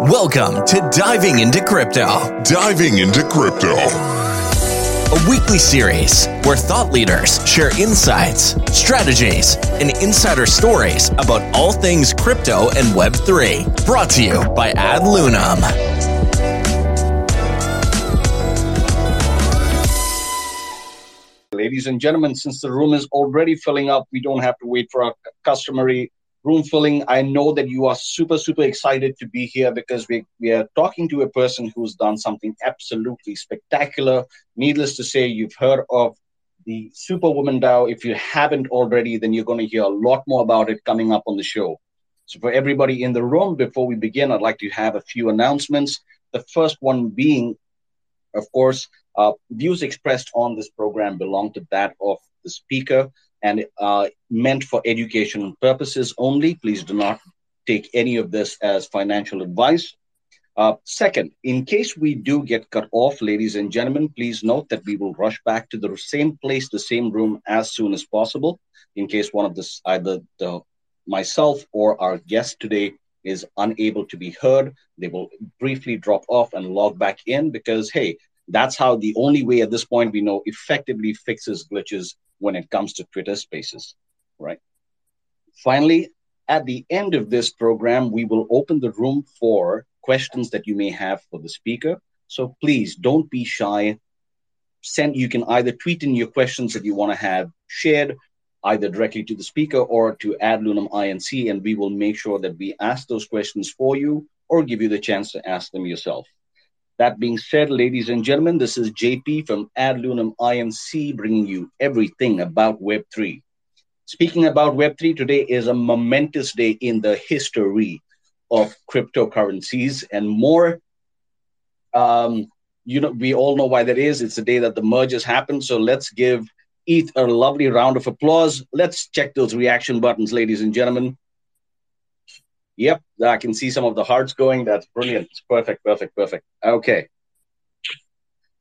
Welcome to Diving into Crypto, Diving into Crypto. a weekly series where thought leaders share insights, strategies, and insider stories about all things crypto and Web3. Brought to you by AdLunam. Ladies and gentlemen, since the room is already filling up, we don't have to wait for our customary room filling. I know that you are super, super excited to be here because we, we are talking to a person who's done something absolutely spectacular. Needless to say, you've heard of the Super Women DAO. If you haven't already, then you're going to hear a lot more about it coming up on the show. So, for everybody in the room, before we begin, I'd like to have a few announcements. The first one being, of course, uh, views expressed on this program belong to that of the speaker and uh, meant for educational purposes only. Please do not take any of this as financial advice. Uh, second, in case we do get cut off, ladies and gentlemen, please note that we will rush back to the same place, the same room as soon as possible. In case one of this, either the myself or our guest today is unable to be heard, they will briefly drop off and log back in because, hey, that's how the only way at this point we know effectively fixes glitches when it comes to Twitter spaces, right? Finally, at the end of this program, we will open the room for questions that you may have for the speaker. So please don't be shy. Send you can either tweet in your questions that you want to have shared either directly to the speaker or to AdLunam INC, and we will make sure that we ask those questions for you or give you the chance to ask them yourself. That being said, ladies and gentlemen, this is JP from AdLunam INC bringing you everything about Web3. Speaking about Web3, today is a momentous day in the history of cryptocurrencies and more. Um, you know, we all know why that is. It's the day that the mergers happened. So let's give ETH a lovely round of applause. Let's check those reaction buttons, ladies and gentlemen. Yep, I can see some of the hearts going. That's brilliant. Perfect, perfect, perfect. Okay.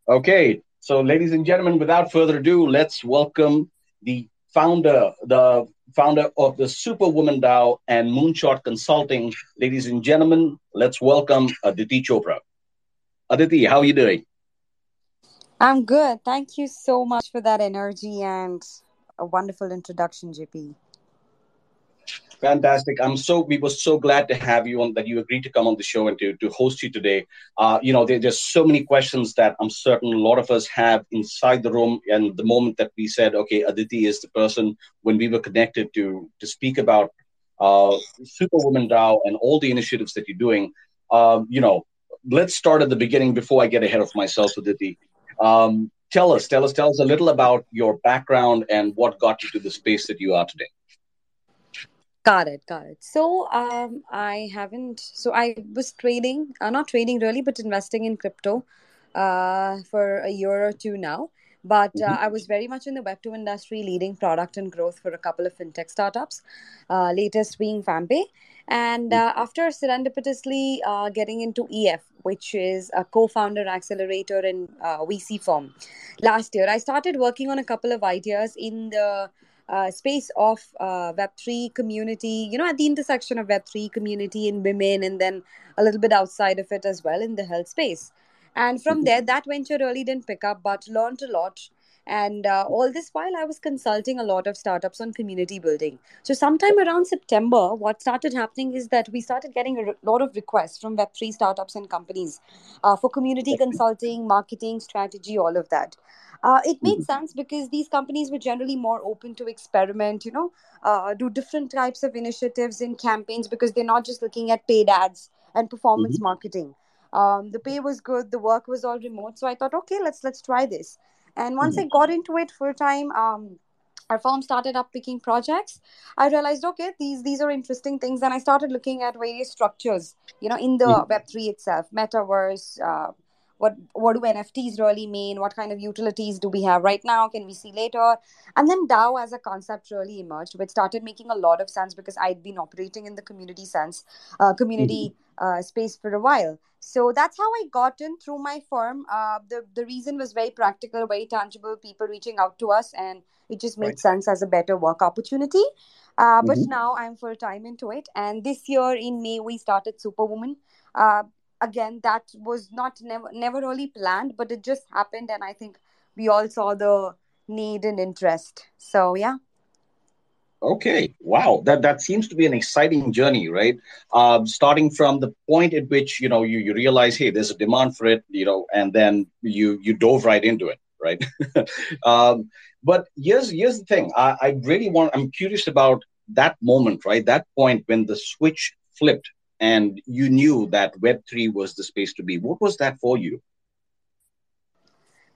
Okay, so ladies and gentlemen, without further ado, let's welcome the founder, the founder of the Super Women DAO and Moonshot Consulting. Ladies and gentlemen, let's welcome Aditi Chopra. Aditi, how are you doing? I'm good. Thank you so much for that energy and a wonderful introduction, JP. Fantastic. I'm so we were so glad to have you on that you agreed to come on the show and to, to host you today. Uh, you know, there, there's so many questions that I'm certain a lot of us have inside the room. And the moment that we said, okay, Aditi is the person when we were connected to to speak about uh, Super Women DAO and all the initiatives that you're doing, um, you know, let's start at the beginning before I get ahead of myself, Aditi. Um, tell us, tell us, tell us a little about your background and what got you to the space that you are today. Got it, got it. So, um, I haven't. So I was trading, uh, not trading really, but investing in crypto, uh, for a year or two now. But uh, Mhm. I was very much in the Web two industry, leading product and growth for a couple of fintech startups. Uh, latest being FamPay, and uh, after serendipitously uh, getting into EF, which is a co-founder accelerator in uh, VC firm, last year I started working on a couple of ideas in the uh, space of uh, Web3 community, you know, at the intersection of Web3 community and women, and then a little bit outside of it as well in the health space. And from there, that venture really didn't pick up, but learned a lot. And uh, all this while, I was consulting a lot of startups on community building. So, sometime around September, what started happening is that we started getting a re- lot of requests from Web3 startups and companies uh, for community consulting, marketing, strategy, all of that. Uh, it made Mhm. sense because these companies were generally more open to experiment, you know, uh, do different types of initiatives in campaigns because they're not just looking at paid ads and performance marketing. Um, the pay was good, the work was all remote, so I thought, okay, let's let's try this. And once Mhm. I got into it full time, um, our firm started up picking projects. I realized, okay, these these are interesting things, and I started looking at various structures, you know, in the Mhm. Web three itself, metaverse. Uh, what what do NFTs really mean? What kind of utilities do we have right now? Can we see later? And then DAO as a concept really emerged, which started making a lot of sense because I'd been operating in the community sense, uh, community uh, space for a while. So that's how I got in through my firm. Uh, the the reason was very practical, very tangible. People reaching out to us, and it just made Right. sense as a better work opportunity. Uh, but mm-hmm. now I'm full time into it. And this year in May, we started Super Women. Uh, again, that was not never never really planned, but it just happened, and I think we all saw the need and interest. So yeah. Okay, wow, that that seems to be an exciting journey, right? Um, starting from the point at which you know you, you realize, hey, there's a demand for it, you know, and then you you dove right into it, right? um, but here's here's the thing. I, I really want. I'm curious about that moment, right? That point when the switch flipped and you knew that Web three was the space to be. What was that for you?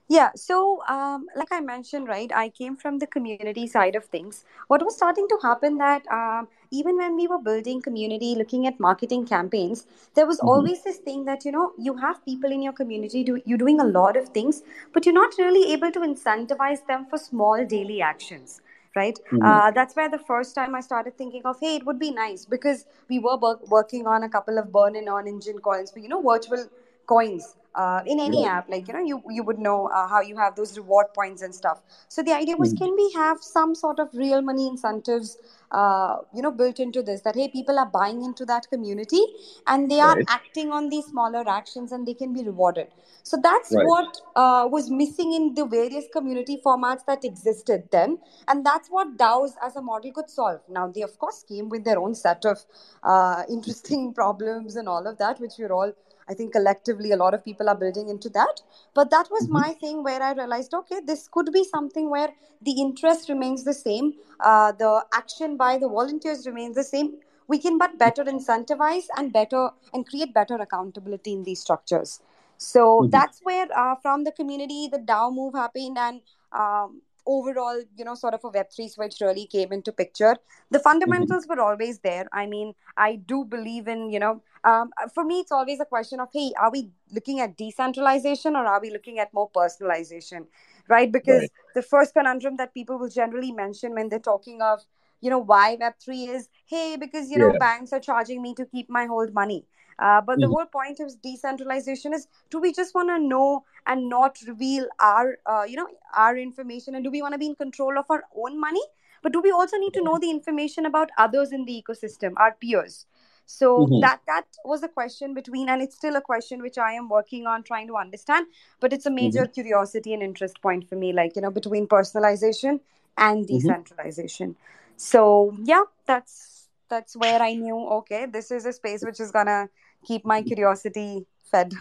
Yeah, so um, like I mentioned, right, I came from the community side of things. What was starting to happen that um, even when we were building community, looking at marketing campaigns, there was mm-hmm. always this thing that you know you have people in your community, do you're doing a lot of things, but you're not really able to incentivize them for small daily actions right mm-hmm. uh, that's where the first time i started thinking of hey it would be nice because we were working on a couple of burn and earn engine coins for you know virtual coins uh, in any yeah. app like you know you you would know uh, how you have those reward points and stuff so the idea was mm. can we have some sort of real money incentives uh, you know built into this that hey people are buying into that community and they are right. acting on these smaller actions and they can be rewarded so that's right. what uh, was missing in the various community formats that existed then and that's what daos as a model could solve now they of course came with their own set of uh, interesting problems and all of that which we're all I think collectively a lot of people are building into that. But that was mm-hmm. my thing where I realized, okay, this could be something where the interest remains the same, uh, the action by the volunteers remains the same. We can but better incentivize and better and create better accountability in these structures. So mm-hmm. that's where uh, from the community the DAO move happened and um, overall you know sort of a web3 switch really came into picture the fundamentals mm-hmm. were always there i mean i do believe in you know um, for me it's always a question of hey are we looking at decentralization or are we looking at more personalization right because right. the first conundrum that people will generally mention when they're talking of you know why web3 is hey because you know yeah. banks are charging me to keep my hold money uh, but the mm-hmm. whole point of decentralization is do we just want to know and not reveal our, uh, you know, our information, and do we want to be in control of our own money? But do we also need to know the information about others in the ecosystem, our peers? So mm-hmm. that that was a question between, and it's still a question which I am working on trying to understand. But it's a major mm-hmm. curiosity and interest point for me, like you know, between personalization and mm-hmm. decentralization. So yeah, that's that's where I knew okay, this is a space which is gonna keep my curiosity fed.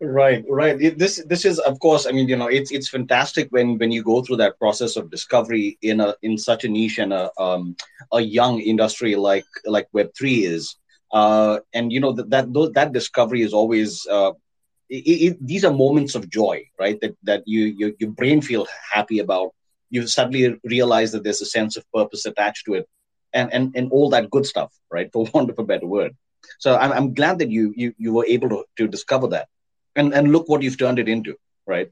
Right right. This this is of course i mean you know it's it's fantastic when when you go through that process of discovery in a in such a niche and a um a young industry like like web3 is. Uh and you know that that that discovery is always uh it, it, these are moments of joy right? That that you, you your brain feel happy about. You suddenly realize that there's a sense of purpose attached to it and and and all that good stuff right? For want of a better word so I'm, I'm glad that you you you were able to, to discover that, and and look what you've turned it into, right?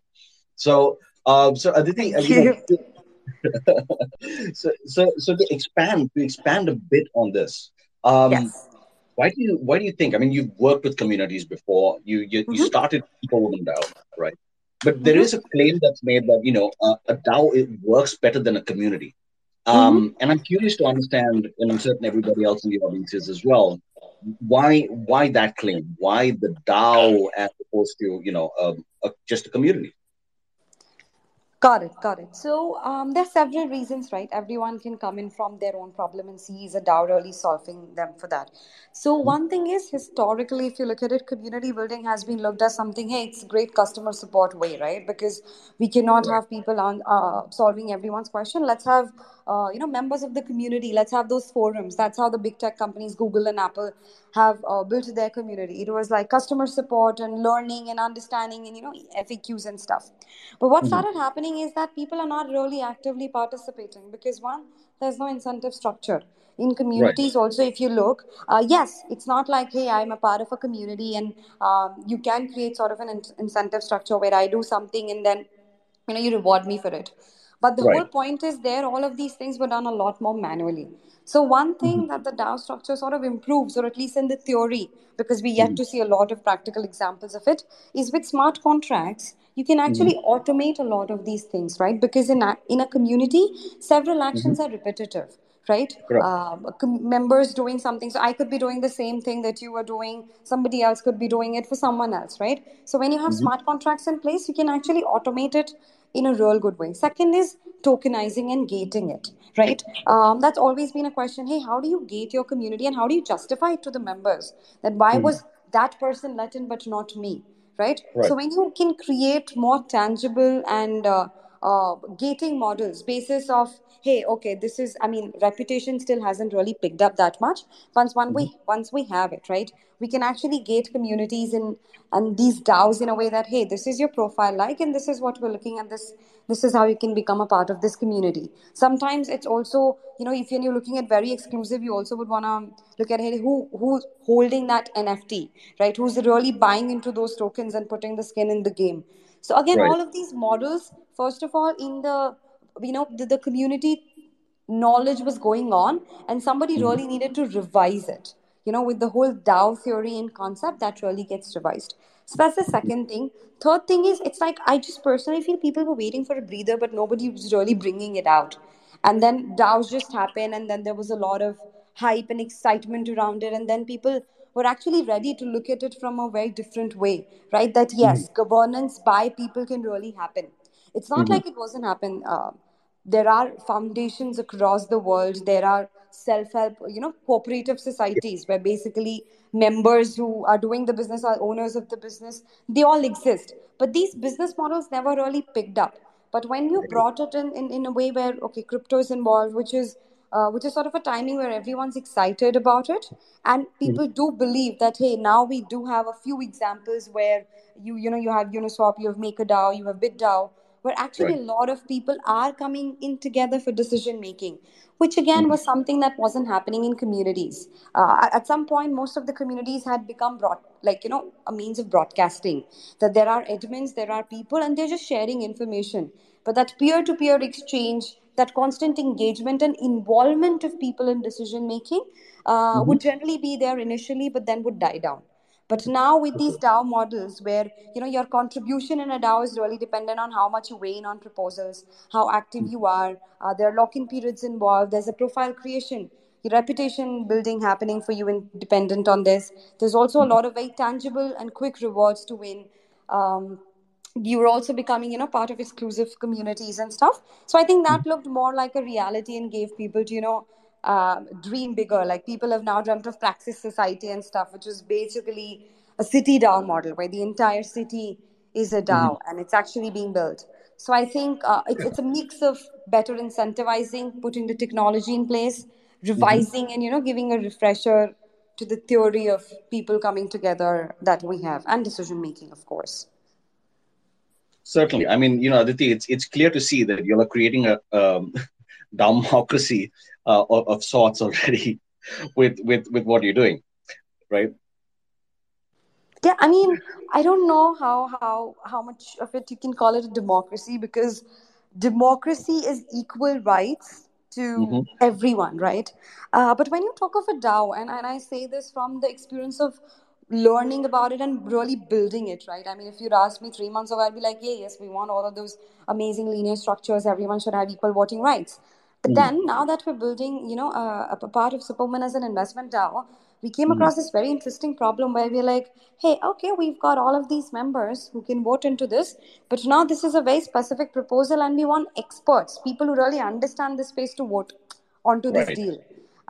So uh, so Aditi, uh, so so so to expand to expand a bit on this. Um, yes. Why do you why do you think? I mean, you've worked with communities before. You you, mm-hmm. you started Golden DAO, right? But there mm-hmm. is a claim that's made that you know uh, a DAO it works better than a community. Um, mm-hmm. And I'm curious to understand, and I'm certain everybody else in the audience is as well why why that claim? Why the DAO as opposed to you know um, a, just a community? Got it, got it. So um, there are several reasons, right? Everyone can come in from their own problem and see is a DAO really solving them for that. So mm-hmm. one thing is historically, if you look at it, community building has been looked at something. Hey, it's a great customer support way, right? Because we cannot have people on uh, solving everyone's question. Let's have uh, you know members of the community. Let's have those forums. That's how the big tech companies, Google and Apple, have uh, built their community. It was like customer support and learning and understanding and you know FAQs and stuff. But what mm-hmm. started happening is that people are not really actively participating because one there's no incentive structure in communities right. also if you look uh, yes it's not like hey i'm a part of a community and um, you can create sort of an in- incentive structure where i do something and then you know you reward me for it But the Right. whole point is there, all of these things were done a lot more manually. So, one thing mm-hmm. that the DAO structure sort of improves, or at least in the theory, because we yet mm-hmm. to see a lot of practical examples of it, is with smart contracts, you can actually mm-hmm. automate a lot of these things, right? Because in a, in a community, several actions are repetitive right? Um, members doing something. So I could be doing the same thing that you are doing. Somebody else could be doing it for someone else, right? So when you have smart contracts in place, you can actually automate it in a real good way. Second is tokenizing and gating it, right? Um, that's always been a question. Hey, how do you gate your community and how do you justify it to the members that why was that person let in but not me, right? Right. So when you can create more tangible and uh, uh, gating models basis of hey okay this is i mean reputation still hasn't really picked up that much. Once one we once we have it right we can actually gate communities in and these DAOs in a way that hey this is your profile like and this is what we're looking at this this is how you can become a part of this community. Sometimes it's also you know if you're looking at very exclusive you also would want to look at hey who who's holding that nft right? Who's really buying into those tokens and putting the skin in the game so again Right. all of these models first of all in the you know the, the community knowledge was going on and somebody mm-hmm. really needed to revise it you know with the whole dao theory and concept that really gets revised. So that's the mm-hmm. second thing. Third thing is it's like i just personally feel people were waiting for a breather but nobody was really bringing it out. And then DAOs just happened, and then there was a lot of hype and excitement around it, and then people were actually ready to look at it from a very different way, right? That yes, governance by people can really happen. It's not like it wasn't happen. Uh, there are foundations across the world. There are self-help, you know, cooperative societies where basically members who are doing the business are owners of the business. They all exist, but these business models never really picked up. But when you brought it in, in, in a way where okay, crypto is involved, which is uh, which is sort of a timing where everyone's excited about it, and people do believe that hey, now we do have a few examples where you you know you have Uniswap, you have MakerDAO, you have BitDAO, where actually Right. a lot of people are coming in together for decision making, which again was something that wasn't happening in communities. Uh, at- some point, most of the communities had become broad, like you know, a means of broadcasting. That there are admins, there are people, and they're just sharing information. But that peer-to-peer exchange, that constant engagement and involvement of people in decision making, uh, would generally be there initially, but then would die down. But now with these DAO models, where you know your contribution in a DAO is really dependent on how much you weigh in on proposals, how active you are. Uh, there are lock-in periods involved. There's a profile creation, your reputation building happening for you, in, dependent on this. There's also a lot of very tangible and quick rewards to win. Um, you were also becoming you know part of exclusive communities and stuff. So i think that looked more like a reality and gave people to you know uh, dream bigger. Like people have now dreamt of praxis society and stuff which is basically a city dao model where the entire city is a dao and it's actually being built. So i think uh, it's, it's a mix of better incentivizing putting the technology in place revising and you know giving a refresher to the theory of people coming together that we have and decision making of course Certainly. I mean, you know, Aditi, it's it's clear to see that you're creating a um, democracy uh, of, of sorts already with with with what you're doing, right? Yeah, I mean, I don't know how how how much of it you can call it a democracy because democracy is equal rights to Mhm. everyone, right? Uh, but when you talk of a DAO, and, and I say this from the experience of learning about it and really building it, right? I mean, if you'd asked me three months ago, I'd be like, yeah, yes, we want all of those amazing linear structures. Everyone should have equal voting rights. But then, now that we're building, you know, uh, a part of Super Women as an investment DAO, we came across this very interesting problem where we're like, hey, okay, we've got all of these members who can vote into this, but now this is a very specific proposal, and we want experts, people who really understand this space to vote onto this Right. deal.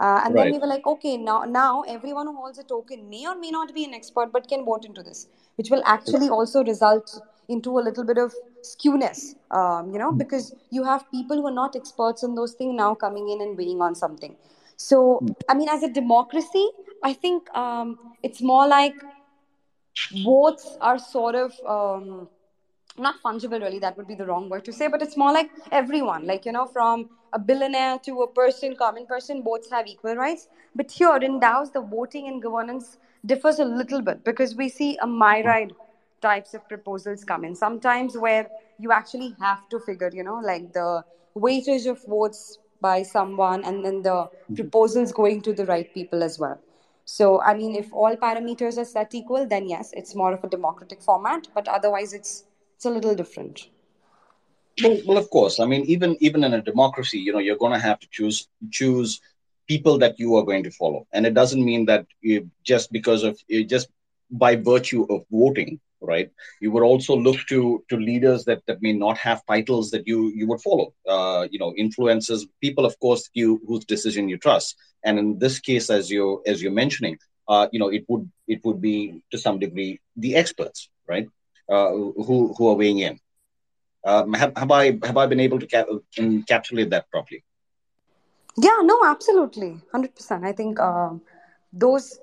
Uh, and then we were like, okay, now now everyone who holds a token may or may not be an expert, but can vote into this, which will actually also result into a little bit of skewness, um, you know, because you have people who are not experts in those things now coming in and weighing on something. So, I mean, as a democracy, I think um, it's more like votes are sort of um, not fungible really that would be the wrong word to say but it's more like everyone like you know from a billionaire to a person common person both have equal rights but here in DAOs the voting and governance differs a little bit because we see a myriad types of proposals come in sometimes where you actually have to figure you know like the weightage of votes by someone and then the mm-hmm. proposals going to the right people as well. So, I mean, if all parameters are set equal, then yes, it's more of a democratic format, but otherwise, it's it's a little different. Well, well, of course. I mean, even even in a democracy, you know, you're going to have to choose choose people that you are going to follow, and it doesn't mean that you, just because of just by virtue of voting, right? You would also look to to leaders that that may not have titles that you you would follow. Uh, you know, influences people, of course, you whose decision you trust. And in this case, as you as you're mentioning, uh, you know, it would it would be to some degree the experts, right? Uh, who who are weighing in. Um, have, have I have I been able to cap- encapsulate that properly? Yeah, no, absolutely, hundred percent. I think um, those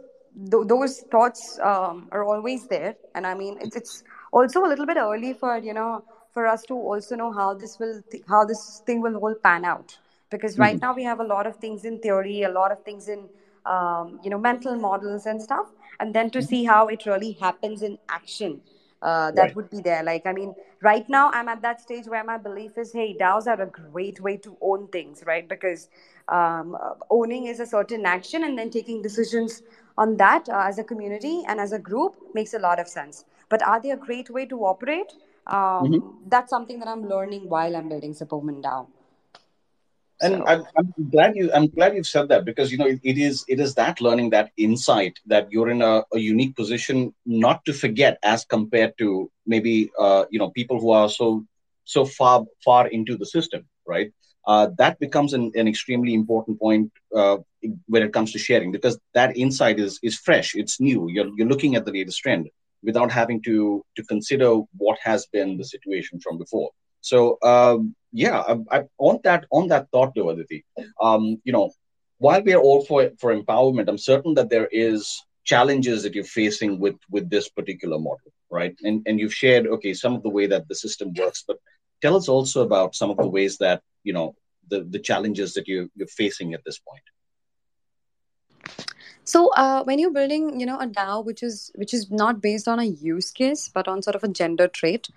th- those thoughts um, are always there, and I mean, it's it's also a little bit early for you know for us to also know how this will th- how this thing will all pan out because right mm-hmm. now we have a lot of things in theory, a lot of things in um, you know mental models and stuff, and then to mm-hmm. see how it really happens in action uh, that right. would be there. Like, I mean, right now I'm at that stage where my belief is, hey, DAOs are a great way to own things, right? Because um, owning is a certain action, and then taking decisions on that uh, as a community and as a group makes a lot of sense. But are they a great way to operate? Um, mm-hmm. That's something that I'm learning while I'm building Super Women DAO and so. I'm, I'm, glad you i'm glad you've said that because you know it, it is it is that learning that insight that you're in a, a unique position not to forget as compared to maybe uh, you know people who are so so far far into the system right? Uh, that becomes an, an extremely important point uh, when it comes to sharing because that insight is is fresh. It's new. You're, you're looking at the latest trend without having to to consider what has been the situation from before so um, yeah, I, I, on that on that thought, though, Aditi, um, you know, while we are all for for empowerment, I'm certain that there is challenges that you're facing with with this particular model, right? And and you've shared okay some of the way that the system works, but tell us also about some of the ways that you know the the challenges that you you're facing at this point. So uh, when you're building, you know, a DAO which is which is not based on a use case but on sort of a gender trait,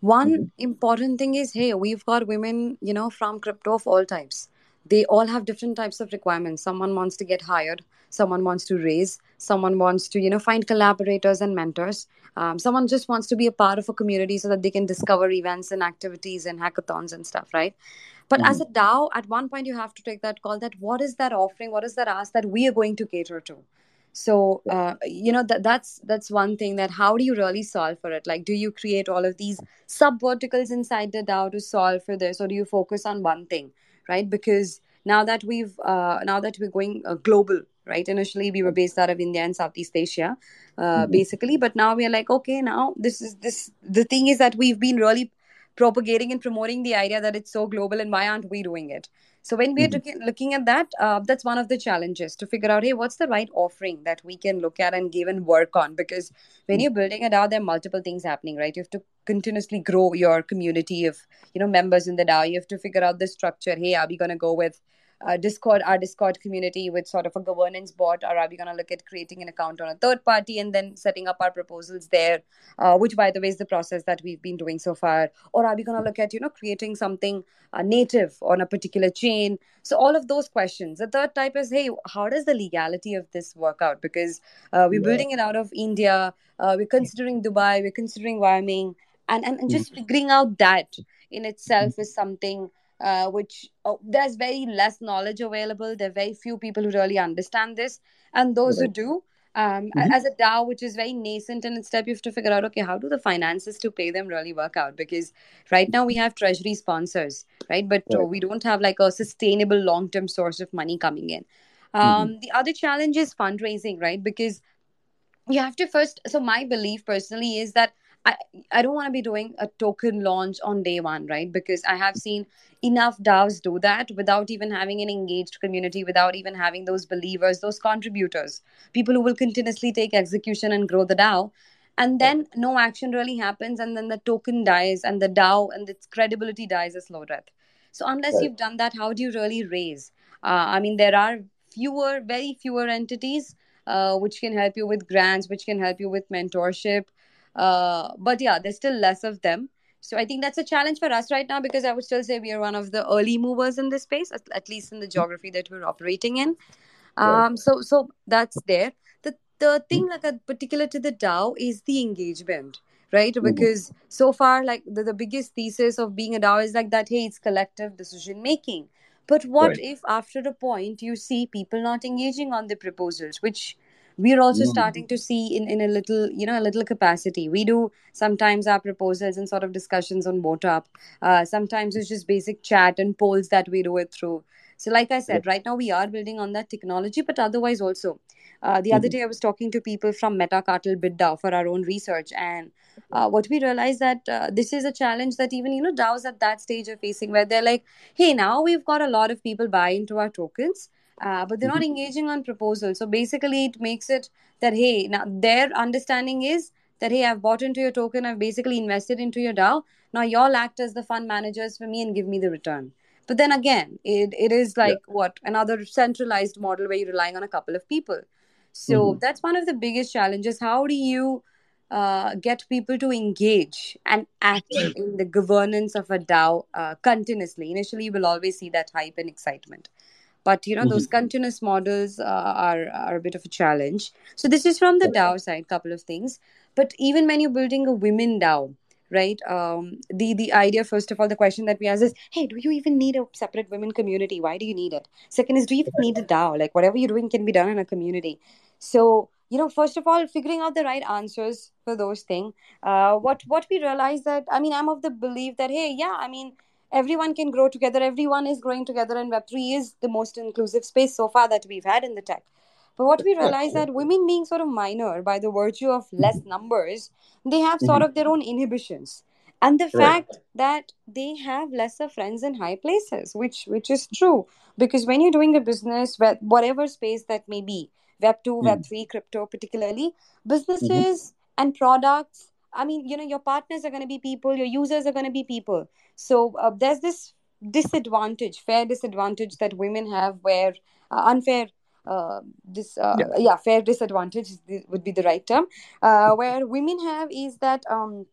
one mm-hmm. important thing is hey we've got women you know from crypto of all types. They all have different types of requirements. Someone wants to get hired. Someone wants to raise. Someone wants to you know find collaborators and mentors. Um, someone just wants to be a part of a community so that they can discover events and activities and hackathons and stuff right? But mm-hmm. as a dao at one point you have to take that call that what is that offering? What is that ask that we are going to cater to so uh, you know that that's that's one thing that how do you really solve for it? Like do you create all of these sub verticals inside the dao to solve for this or do you focus on one thing right? Because now that we've uh, now that we're going uh, global right? Initially we were based out of india and southeast asia uh, mm-hmm. basically but now we're like okay now this is this the thing is that we've been really propagating and promoting the idea that it's so global and why aren't we doing it so when we're mm-hmm. looking at that, uh, that's one of the challenges to figure out, hey, what's the right offering that we can look at and give and work on? Because when mm-hmm. you're building a DAO, there are multiple things happening, right? You have to continuously grow your community of, you know, members in the DAO. You have to figure out the structure. Hey, are we going to go with uh, Discord, our Discord community with sort of a governance bot, or are we going to look at creating an account on a third party and then setting up our proposals there, uh, which, by the way, is the process that we've been doing so far? Or are we going to look at, you know, creating something uh, native on a particular chain? So all of those questions. The third type is, hey, how does the legality of this work out? Because uh, we're yeah. building it out of India, uh, we're considering Dubai, we're considering Wyoming, and and, and just mm-hmm. figuring out that in itself is something uh, which oh, there's very less knowledge available. There are very few people who really understand this, and those right. who do. Um, mm-hmm. As a DAO, which is very nascent and its step, you have to figure out okay, how do the finances to pay them really work out? Because right now we have treasury sponsors, right? But right. Uh, we don't have like a sustainable long term source of money coming in. Um, mm-hmm. The other challenge is fundraising, right? Because you have to first. So, my belief personally is that I, I don't want to be doing a token launch on day one, right? Because I have seen enough DAOs do that without even having an engaged community, without even having those believers, those contributors, people who will continuously take execution and grow the DAO. And then no action really happens, and then the token dies, and the DAO and its credibility dies a slow death. So, unless right. you've done that, how do you really raise? Uh, I mean, there are fewer, very fewer entities uh, which can help you with grants, which can help you with mentorship, uh, but yeah, there's still less of them. So I think that's a challenge for us right now because I would still say we are one of the early movers in this space, at, at least in the geography that we're operating in. Um, right. So so that's there. The the thing like a particular to the DAO is the engagement, right? Mm-hmm. Because so far, like the, the biggest thesis of being a DAO is like that, hey, it's collective decision making. But what right. if after a point you see people not engaging on the proposals, which we're also mm. starting to see in, in a little you know a little capacity we do sometimes our proposals and sort of discussions on WhatsApp. uh, sometimes it's just basic chat and polls that we do it through so like i said right now we are building on that technology but otherwise also uh, the mm-hmm. other day i was talking to people from metacartel BitDAO for our own research and uh, what we realized that uh, this is a challenge that even you know DAOs at that stage are facing where they're like hey now we've got a lot of people buy into our tokens uh, but they're not mm-hmm. engaging on proposals. So basically, it makes it that hey, now their understanding is that hey, I've bought into your token, I've basically invested into your DAO. Now y'all act as the fund managers for me and give me the return. But then again, it, it is like yeah. what another centralized model where you're relying on a couple of people. So mm-hmm. that's one of the biggest challenges. How do you uh, get people to engage and act in the governance of a DAO uh, continuously? Initially, you will always see that hype and excitement but you know mm-hmm. those continuous models uh, are are a bit of a challenge. So this is from the dao side couple of things. But even when you're building a women dao right um, the the idea first of all the question that we ask is hey do you even need a separate women community? Why do you need it? Second is do you even need a dao? Like whatever you're doing can be done in a community. So you know first of all figuring out the right answers for those things uh, what what we realize that i mean i'm of the belief that hey yeah i mean everyone can grow together. Everyone is growing together and web3 is the most inclusive space so far that we've had in the tech. But what we realize that women being sort of minor by the virtue of less numbers they have sort mm-hmm. of their own inhibitions. And the fact that they have lesser friends in high places which which is true. Because when you're doing a business whatever space that may be web 2 mm-hmm. web 3 crypto particularly businesses mm-hmm. and products I mean, you know, your partners are going to be people, your users are going to be people. So uh, there's this disadvantage, fair disadvantage that women have where uh, unfair. Uh, this uh, yeah. yeah. fair disadvantage would be the right term uh, where women have is that um,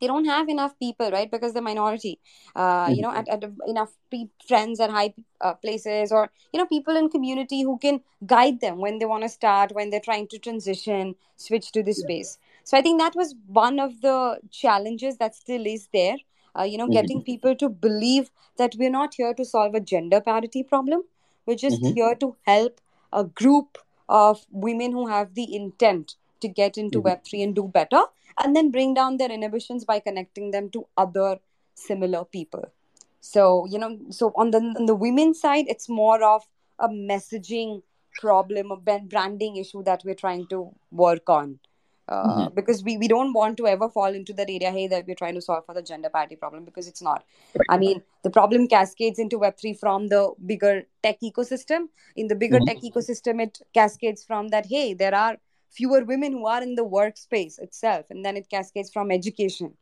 they don't have enough people right because they're minority uh, you know at, at enough pe- friends at high uh, places or you know people in community who can guide them when they want to start when they're trying to transition switch to this space so i think that was one of the challenges that still is there uh, you know mm-hmm. getting people to believe that we're not here to solve a gender parity problem we're just mm-hmm. here to help a group of women who have the intent to get into mm-hmm. web3 and do better and then bring down their inhibitions by connecting them to other similar people so you know so on the on the women's side it's more of a messaging problem a branding issue that we're trying to work on mm-hmm. Uh, because we, we don't want to ever fall into that area hey that we're trying to solve for the gender parity problem because it's not i mean the problem cascades into web3 from the bigger tech ecosystem in the bigger mm-hmm. tech ecosystem it cascades from that hey there are fewer women who are in the workspace itself and then it cascades from education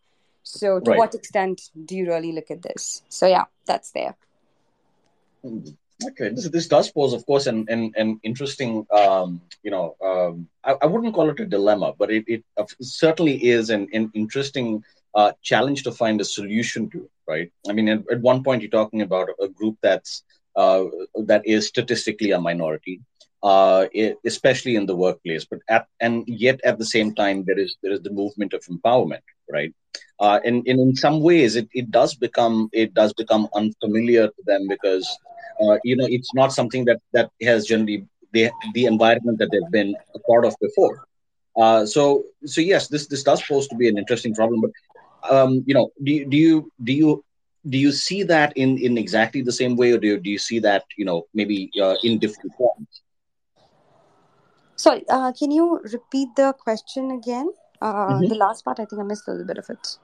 so to right. what extent do you really look at this so yeah that's there mm-hmm. Okay, this, this does pose, of course, an an, an interesting, um, you know, um, I, I wouldn't call it a dilemma, but it, it certainly is an, an interesting uh, challenge to find a solution to, right? I mean, at, at one point you're talking about a group that's uh, that is statistically a minority, uh, especially in the workplace, but at and yet at the same time there is there is the movement of empowerment, right? Uh, and, and in some ways it, it does become it does become unfamiliar to them because uh, you know it's not something that that has generally the the environment that they've been a part of before. Uh, so so yes, this this does pose to be an interesting problem. But um, you know, do you, do you do you do you see that in in exactly the same way, or do you, do you see that you know maybe uh, in different forms? Sorry, uh, can you repeat the question again? Uh, mm-hmm. The last part, I think I missed a little bit of it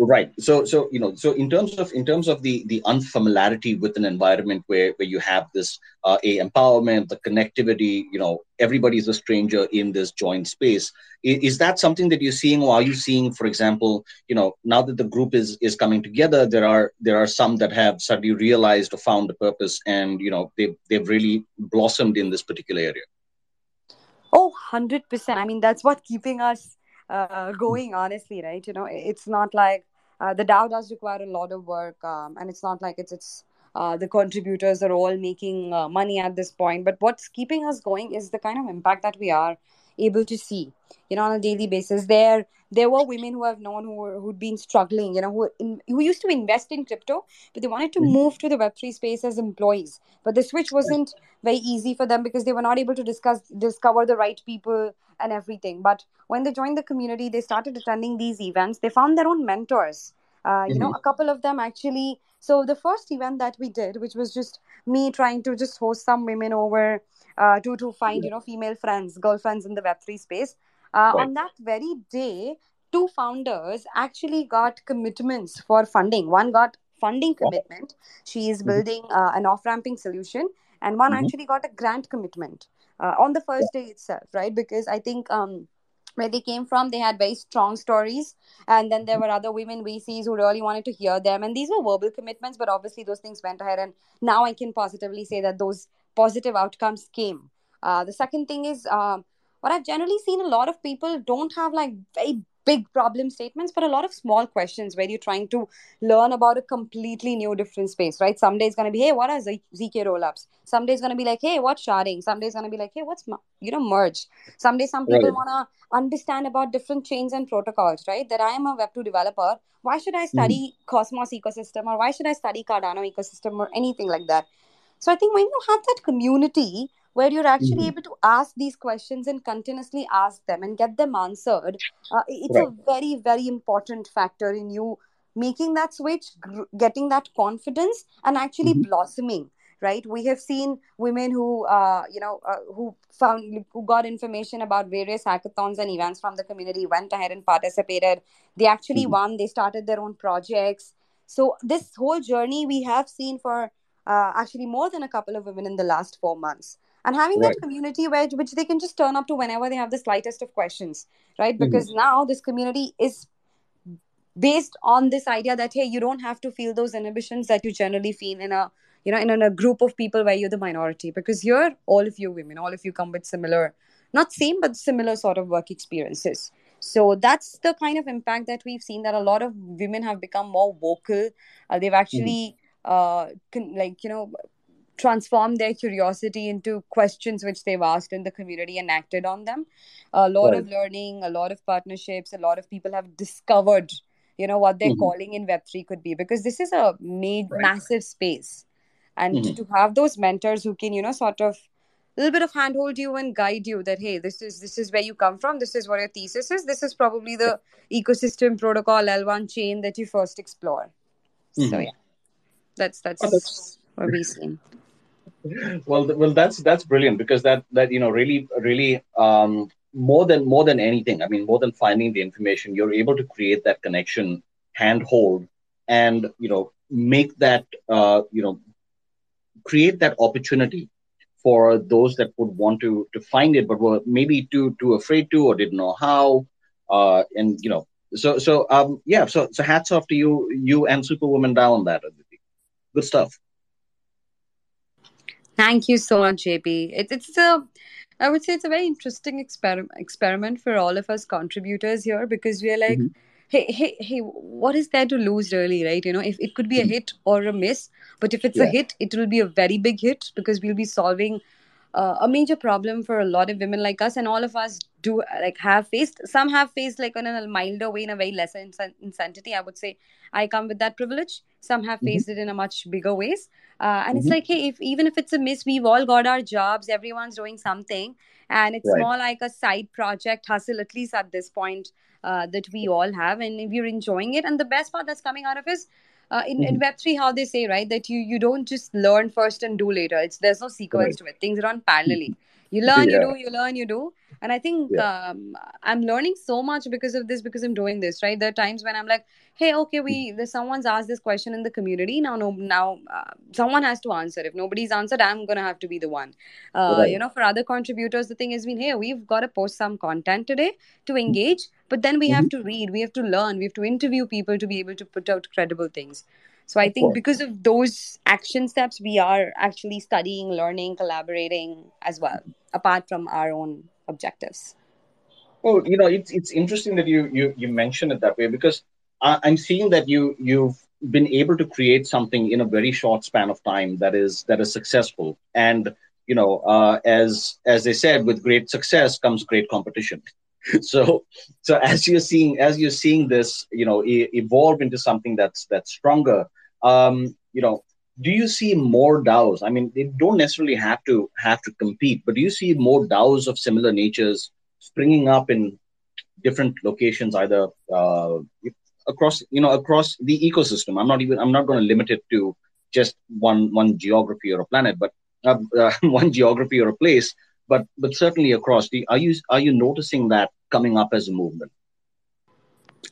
right so so you know so in terms of in terms of the the unfamiliarity with an environment where where you have this uh, a empowerment the connectivity you know everybody's a stranger in this joint space is, is, that something that you're seeing or are you seeing for example you know now that the group is is coming together there are there are some that have suddenly realized or found a purpose and you know they've they've really blossomed in this particular area oh 100% i mean that's what keeping us uh, going honestly right you know it's not like uh, the DAO does require a lot of work, um, and it's not like it's it's uh, the contributors are all making uh, money at this point. But what's keeping us going is the kind of impact that we are able to see, you know, on a daily basis. There, there were women who have known who were, who'd been struggling, you know, who in, who used to invest in crypto, but they wanted to mm-hmm. move to the Web three space as employees. But the switch wasn't very easy for them because they were not able to discuss discover the right people and everything. But when they joined the community, they started attending these events. They found their own mentors. Uh, you mm-hmm. know, a couple of them actually. So the first event that we did, which was just me trying to just host some women over uh, to to find you know female friends, girlfriends in the Web three space. Uh, right. On that very day, two founders actually got commitments for funding. One got funding commitment. She is mm-hmm. building uh, an off ramping solution, and one mm-hmm. actually got a grant commitment uh, on the first day itself, right? Because I think um, where they came from, they had very strong stories, and then there were other women VCs who really wanted to hear them, and these were verbal commitments, but obviously those things went ahead, and now I can positively say that those positive outcomes came. Uh, the second thing is. Um, what I've generally seen a lot of people don't have like very big problem statements, but a lot of small questions where you're trying to learn about a completely new, different space, right? Someday it's going to be, hey, what are ZK rollups? Someday it's going to be like, hey, what's sharding? Someday it's going to be like, hey, what's, you know, merge? Some Someday some people right. want to understand about different chains and protocols, right? That I am a Web2 developer. Why should I study mm-hmm. Cosmos ecosystem or why should I study Cardano ecosystem or anything like that? So I think when you have that community where you're actually mm-hmm. able to ask these questions and continuously ask them and get them answered uh, it's right. a very very important factor in you making that switch gr- getting that confidence and actually mm-hmm. blossoming right we have seen women who uh, you know uh, who found who got information about various hackathons and events from the community went ahead and participated they actually mm-hmm. won they started their own projects so this whole journey we have seen for uh, actually more than a couple of women in the last four months and having right. that community where which they can just turn up to whenever they have the slightest of questions right mm-hmm. because mm-hmm. now this community is based on this idea that hey you don't have to feel those inhibitions that you generally feel in a you know in, in a group of people where you're the minority because you're all of you women all of you come with similar not same but similar sort of work experiences so that's the kind of impact that we've seen that a lot of women have become more vocal uh, they've actually mm-hmm. Uh, con- like you know transform their curiosity into questions which they've asked in the community and acted on them a lot right. of learning a lot of partnerships a lot of people have discovered you know what their mm-hmm. calling in web3 could be because this is a made right. massive space and mm-hmm. to have those mentors who can you know sort of a little bit of handhold you and guide you that hey this is this is where you come from this is what your thesis is this is probably the ecosystem protocol l1 chain that you first explore mm-hmm. so yeah that's that's, oh, that's what we've seen well, well, that's that's brilliant because that that you know really really um, more than more than anything. I mean, more than finding the information, you're able to create that connection, handhold, and you know make that uh, you know create that opportunity for those that would want to to find it, but were maybe too too afraid to or didn't know how. Uh, and you know, so so um, yeah, so so hats off to you you and Super Women DAO that. Good stuff. Thank you so much, JP. It, it's a, I would say it's a very interesting experiment experiment for all of us contributors here because we are like, mm-hmm. hey, hey, hey, what is there to lose really, right? You know, if it could be a mm-hmm. hit or a miss, but if it's yeah. a hit, it will be a very big hit because we'll be solving uh, a major problem for a lot of women like us, and all of us do like have faced. Some have faced like in a milder way, in a very lesser intensity. I would say I come with that privilege. Some have mm-hmm. faced it in a much bigger ways. Uh, and mm-hmm. it's like, hey, if even if it's a miss, we've all got our jobs. Everyone's doing something, and it's right. more like a side project hustle, at least at this point, uh, that we all have. And if you're enjoying it, and the best part that's coming out of is uh, in, mm-hmm. in web3 how they say right that you you don't just learn first and do later it's there's no sequence right. to it things run parallelly you learn yeah. you do you learn you do and i think yeah. um, i'm learning so much because of this because i'm doing this right there are times when i'm like hey okay we there's someone's asked this question in the community now no now uh, someone has to answer if nobody's answered i'm gonna have to be the one uh, right. you know for other contributors the thing has been hey we've got to post some content today to hmm. engage but then we mm-hmm. have to read we have to learn we have to interview people to be able to put out credible things so i think because of those action steps we are actually studying learning collaborating as well apart from our own objectives. Well you know it's it's interesting that you you you mention it that way because I, I'm seeing that you you've been able to create something in a very short span of time that is that is successful. And you know uh, as as they said with great success comes great competition. So so as you're seeing as you're seeing this you know e- evolve into something that's that's stronger um you know do you see more DAOs? I mean, they don't necessarily have to have to compete, but do you see more DAOs of similar natures springing up in different locations, either uh, across you know across the ecosystem? I'm not even I'm not going to limit it to just one one geography or a planet, but uh, uh, one geography or a place, but but certainly across. The, are you are you noticing that coming up as a movement?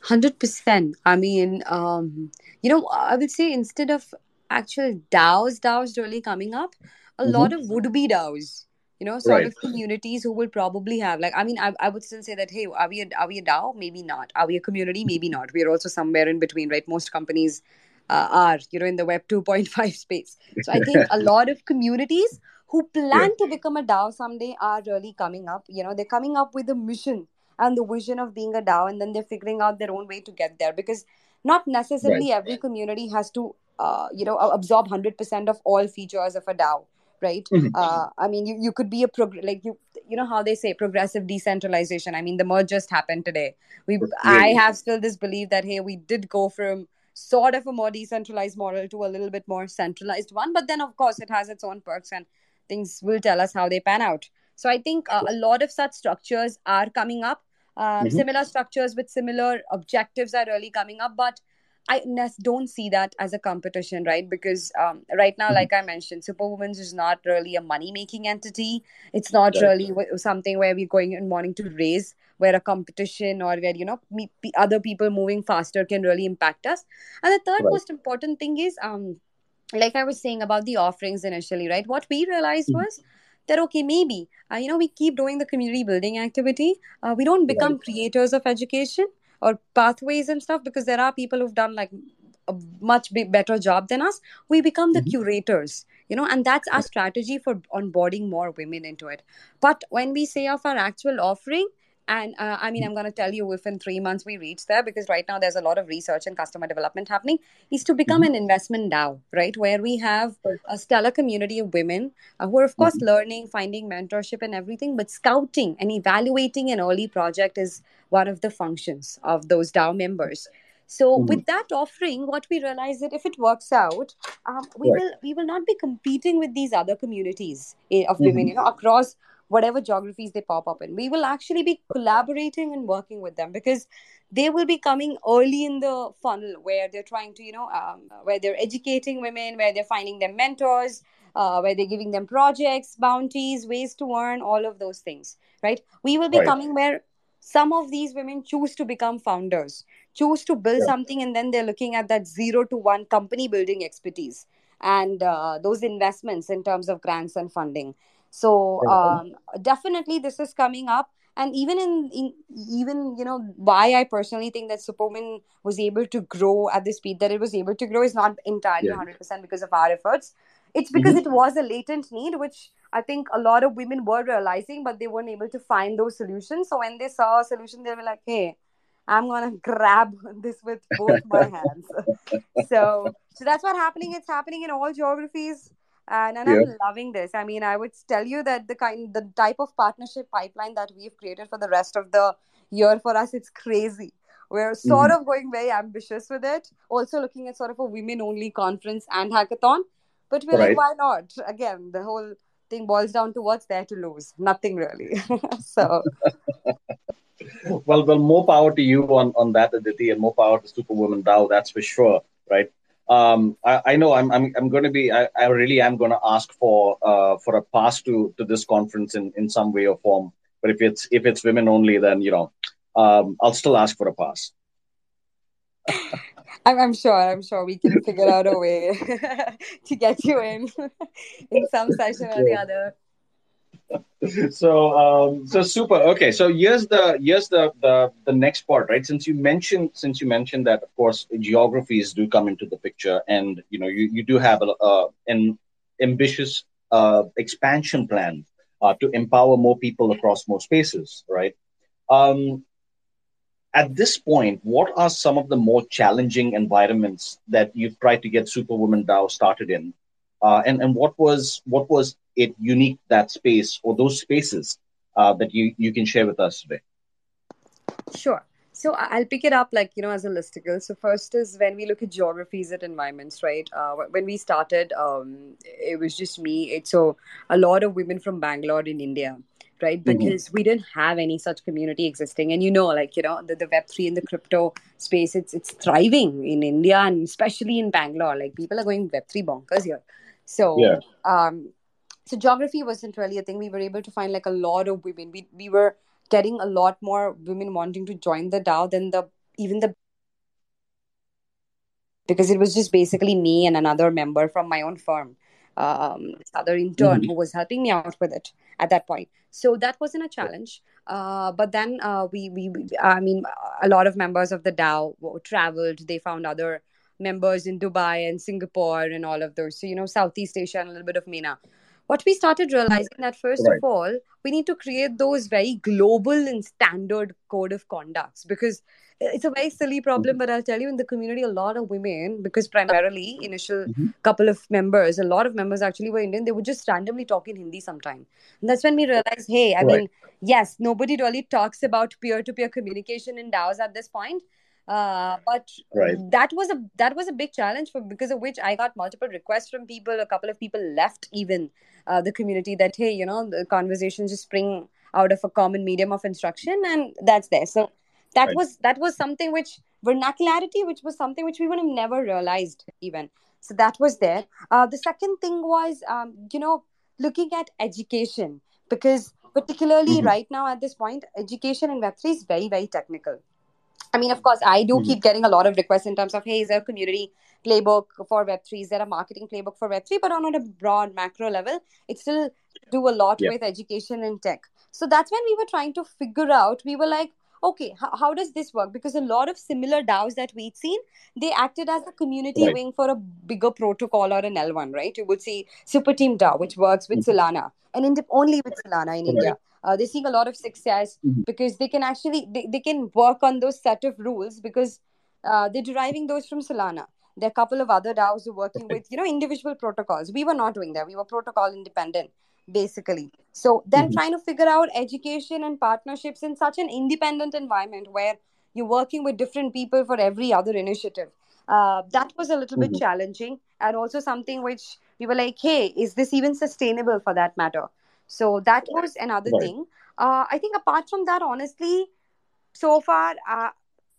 Hundred percent. I mean, um, you know, I would say instead of actual DAOs, DAOs really coming up, a mm-hmm. lot of would-be DAOs. You know, sort right. of communities who will probably have like I mean, I, I would still say that hey, are we a, are we a DAO? Maybe not. Are we a community? Maybe not. We are also somewhere in between, right? Most companies uh, are you know in the Web 2.5 space. So I think a lot of communities who plan yeah. to become a DAO someday are really coming up. You know, they're coming up with a mission and the vision of being a DAO, and then they're figuring out their own way to get there because not necessarily right. every community has to uh, you know absorb 100% of all features of a dao right? Mm-hmm. uh, i mean you, you could be a prog- like you you know how they say progressive decentralization? I mean the merge just happened today. We i have still this belief that hey we did go from sort of a more decentralized model to a little bit more centralized one but then of course it has its own perks and things will tell us how they pan out. So i think uh, a lot of such structures are coming up uh, mm-hmm. similar structures with similar objectives are really coming up but I don't see that as a competition, right? Because um, right now, mm-hmm. like I mentioned, Super Women is not really a money making entity. It's not right. really w- something where we're going and wanting to raise, where a competition or where, you know, me- other people moving faster can really impact us. And the third right. most important thing is, um, like I was saying about the offerings initially, right? What we realized mm-hmm. was that okay maybe. Uh, you know we keep doing the community building activity. Uh, we don't become right. creators of education or pathways and stuff because there are people who've done like a much big, better job than us. We become the mm-hmm. curators you know and that's our strategy for onboarding more women into it. But when we say of our actual offering and uh, i mean i'm going to tell you within three months we reach there because right now there's a lot of research and customer development happening is to become mm-hmm. an investment dao right where we have a stellar community of women uh, who are of course mm-hmm. learning finding mentorship and everything but scouting and evaluating an early project is one of the functions of those DAO members. So mm-hmm. with that offering, what we realize that if it works out, um, we right. will we will not be competing with these other communities eh, of women, mm-hmm. you know, across whatever geographies they pop up in. We will actually be collaborating and working with them because they will be coming early in the funnel where they're trying to, you know, um, where they're educating women, where they're finding them mentors, uh, where they're giving them projects, bounties, ways to earn, all of those things, right? We will be right. coming where some of these women choose to become founders choose to build yeah. something and then they're looking at that zero to one company building expertise and uh, those investments in terms of grants and funding so um, definitely this is coming up and even in, in even you know why i personally think that Super Women was able to grow at the speed that it was able to grow is not entirely yeah. 100% because of our efforts it's because mm-hmm. it was a latent need which I think a lot of women were realizing, but they weren't able to find those solutions. So when they saw a solution, they were like, hey, I'm gonna grab this with both my hands. so so that's what happening. It's happening in all geographies. And, and yeah. I'm loving this. I mean, I would tell you that the kind the type of partnership pipeline that we've created for the rest of the year for us, it's crazy. We're sort mm-hmm. of going very ambitious with it. Also looking at sort of a women only conference and hackathon. But we're right. like, why not? Again, the whole thing boils down to what's there to lose nothing really so well well more power to you on on that aditi and more power to Super Women DAO that's for sure right um, I, I, know I'm I'm, I'm going to be I, I really am going to ask for uh, for a pass to to this conference in, in some way or form. But if it's if it's women only, then you know um, I'll still ask for a pass. I'm, I'm sure. I'm sure we can figure out a way to get you in in some session or the other. So um, so super. Okay, so here's the here's the, the the next part, right? Since you mentioned since you mentioned that, of course, geographies do come into the picture, and you know you, you do have a, uh, an ambitious uh, expansion plan uh, to empower more people across more spaces, right? Um, at this point, what are some of the more challenging environments that you've tried to get Super Women DAO started in? Uh, and and what was what was it unique that space or those spaces uh, that you you can share with us today? Sure. So I'll pick it up like you know as a listicle. So first is when we look at geographies at environments, right? Uh, when we started, um, it was just me. It's so a lot of women from Bangalore in India, right? Mm-hmm. Because mm-hmm. we didn't have any such community existing, and you know, like you know, the, the Web three and the crypto space, it's it's thriving in India and especially in Bangalore. Like people are going Web three bonkers here. So yeah. um, so geography wasn't really a thing. We were able to find like a lot of women. We we were getting a lot more women wanting to join the DAO than the even the because it was just basically me and another member from my own firm, um, other intern mm-hmm. who was helping me out with it at that point. So that wasn't a challenge. Uh, but then uh, we, we, we, I mean, a lot of members of the DAO traveled. They found other members in Dubai and Singapore and all of those. So, you know, Southeast Asia and a little bit of MENA what we started realizing that first right. of all we need to create those very global and standard code of conducts because it's a very silly problem mm-hmm. but i'll tell you in the community a lot of women because primarily initial mm-hmm. couple of members a lot of members actually were indian they would just randomly talk in hindi sometime and that's when we realized hey i right. mean yes nobody really talks about peer-to-peer communication in daos at this point uh, but right. that was a that was a big challenge for because of which I got multiple requests from people. A couple of people left even uh, the community that hey, you know, the conversations just spring out of a common medium of instruction, and that's there. So that right. was that was something which vernacularity, which was something which we would have never realized even. So that was there. Uh, the second thing was, um, you know, looking at education because particularly mm-hmm. right now at this point, education in Web3 is very, very technical. I mean, of course, I do mm-hmm. keep getting a lot of requests in terms of, hey, is there a community playbook for Web3? Is there a marketing playbook for Web3? But on a broad macro level, it still do a lot yeah. with education and tech. So that's when we were trying to figure out, we were like, okay, how, how does this work? Because a lot of similar DAOs that we'd seen, they acted as a community right. wing for a bigger protocol or an L1, right? You would see Superteam DAO, which works with mm-hmm. Solana and in, only with Solana in right. India uh, they're seeing a lot of success mm-hmm. because they can actually they, they can work on those set of rules because uh, they're deriving those from solana. There are a couple of other DAOs who are working with you know individual protocols. We were not doing that. We were protocol independent basically. So then mm-hmm. trying to figure out education and partnerships in such an independent environment where you're working with different people for every other initiative. Uh, that was a little mm-hmm. bit challenging and also something which we were like hey is this even sustainable for that matter so that was another right. thing. Uh, I think apart from that, honestly, so far, uh,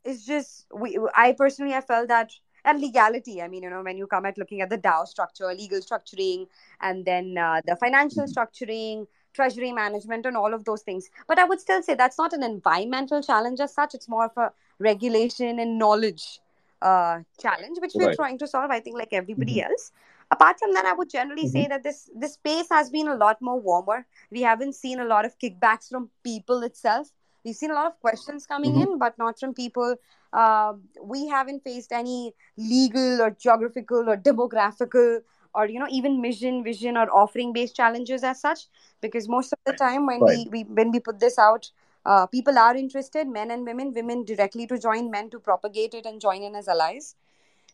it's just we. I personally have felt that and legality. I mean, you know, when you come at looking at the DAO structure, legal structuring, and then uh, the financial mm-hmm. structuring, treasury management, and all of those things. But I would still say that's not an environmental challenge as such. It's more of a regulation and knowledge uh, challenge, which we're trying to solve. I think, like everybody mm-hmm. else apart from that i would generally mm-hmm. say that this this space has been a lot more warmer we haven't seen a lot of kickbacks from people itself we've seen a lot of questions coming mm-hmm. in but not from people uh, we haven't faced any legal or geographical or demographical or you know even mission vision or offering based challenges as such because most of the time when right. we, we when we put this out uh, people are interested men and women women directly to join men to propagate it and join in as allies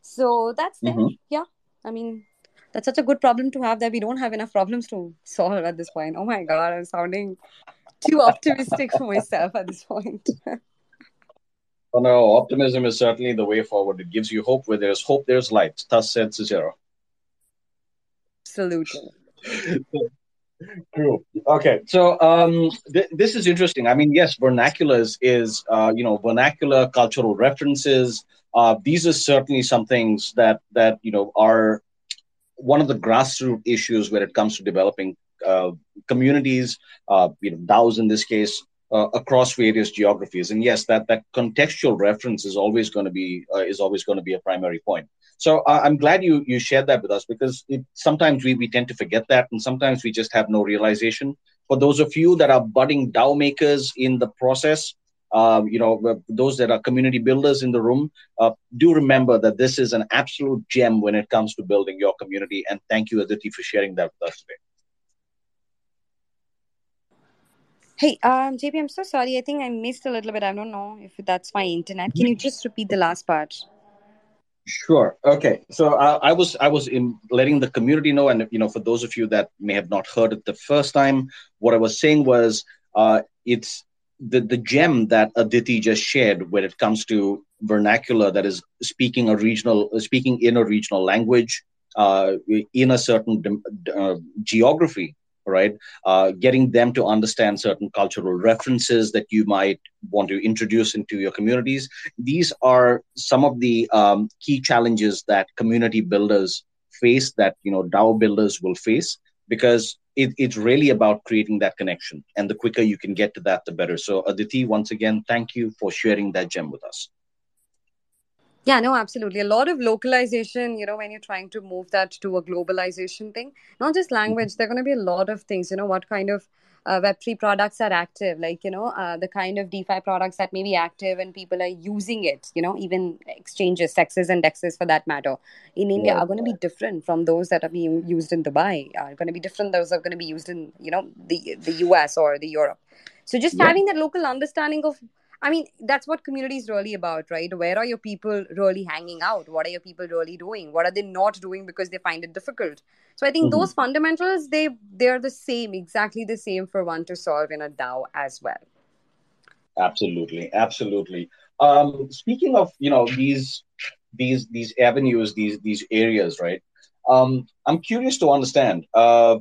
so that's mm-hmm. there yeah i mean that's such a good problem to have that we don't have enough problems to solve at this point. Oh my god, I'm sounding too optimistic for myself at this point. oh no, optimism is certainly the way forward. It gives you hope. Where there's hope, there's light. Thus said Cicero. Absolutely. True. Okay, so um, th- this is interesting. I mean, yes, vernaculars is uh, you know vernacular cultural references. Uh, these are certainly some things that that you know are one of the grassroots issues when it comes to developing uh, communities, uh, you know, DAOs in this case, uh, across various geographies. And yes, that that contextual reference is always going to be uh, is always going to be a primary point. So uh, I'm glad you you shared that with us because it, sometimes we we tend to forget that, and sometimes we just have no realization. For those of you that are budding DAO makers in the process, uh, you know, those that are community builders in the room, uh, do remember that this is an absolute gem when it comes to building your community. And thank you, Aditi, for sharing that with us today. Hey, um, JP, I'm so sorry. I think I missed a little bit. I don't know if that's my internet. Can you just repeat the last part? Sure. Okay. So uh, I was I was in letting the community know, and you know, for those of you that may have not heard it the first time, what I was saying was uh, it's the the gem that Aditi just shared when it comes to vernacular that is speaking a regional speaking in a regional language uh, in a certain uh, geography right? Uh, getting them to understand certain cultural references that you might want to introduce into your communities. These are some of the um, key challenges that community builders face, that you know DAO builders will face, because it, it's really about creating that connection. And the quicker you can get to that, the better. So Aditi, once again, thank you for sharing that gem with us. Yeah, no, absolutely. A lot of localization, you know, when you're trying to move that to a globalization thing, not just language, mm-hmm. there are going to be a lot of things, you know, what kind of uh, Web3 products are active, like, you know, uh, the kind of DeFi products that may be active and people are using it, you know, even exchanges, CEXes and DEXs for that matter, in India yeah. are going to be different from those that are being used in Dubai, are going to be different those are going to be used in, you know, the, the US or the Europe. So just yeah. having that local understanding of I mean, that's what community is really about, right? Where are your people really hanging out? What are your people really doing? What are they not doing because they find it difficult? So I think mm-hmm. those fundamentals, they they're the same, exactly the same for one to solve in a DAO as well. Absolutely, absolutely. Um, speaking of you know these these these avenues, these these areas, right? Um, I'm curious to understand. Uh,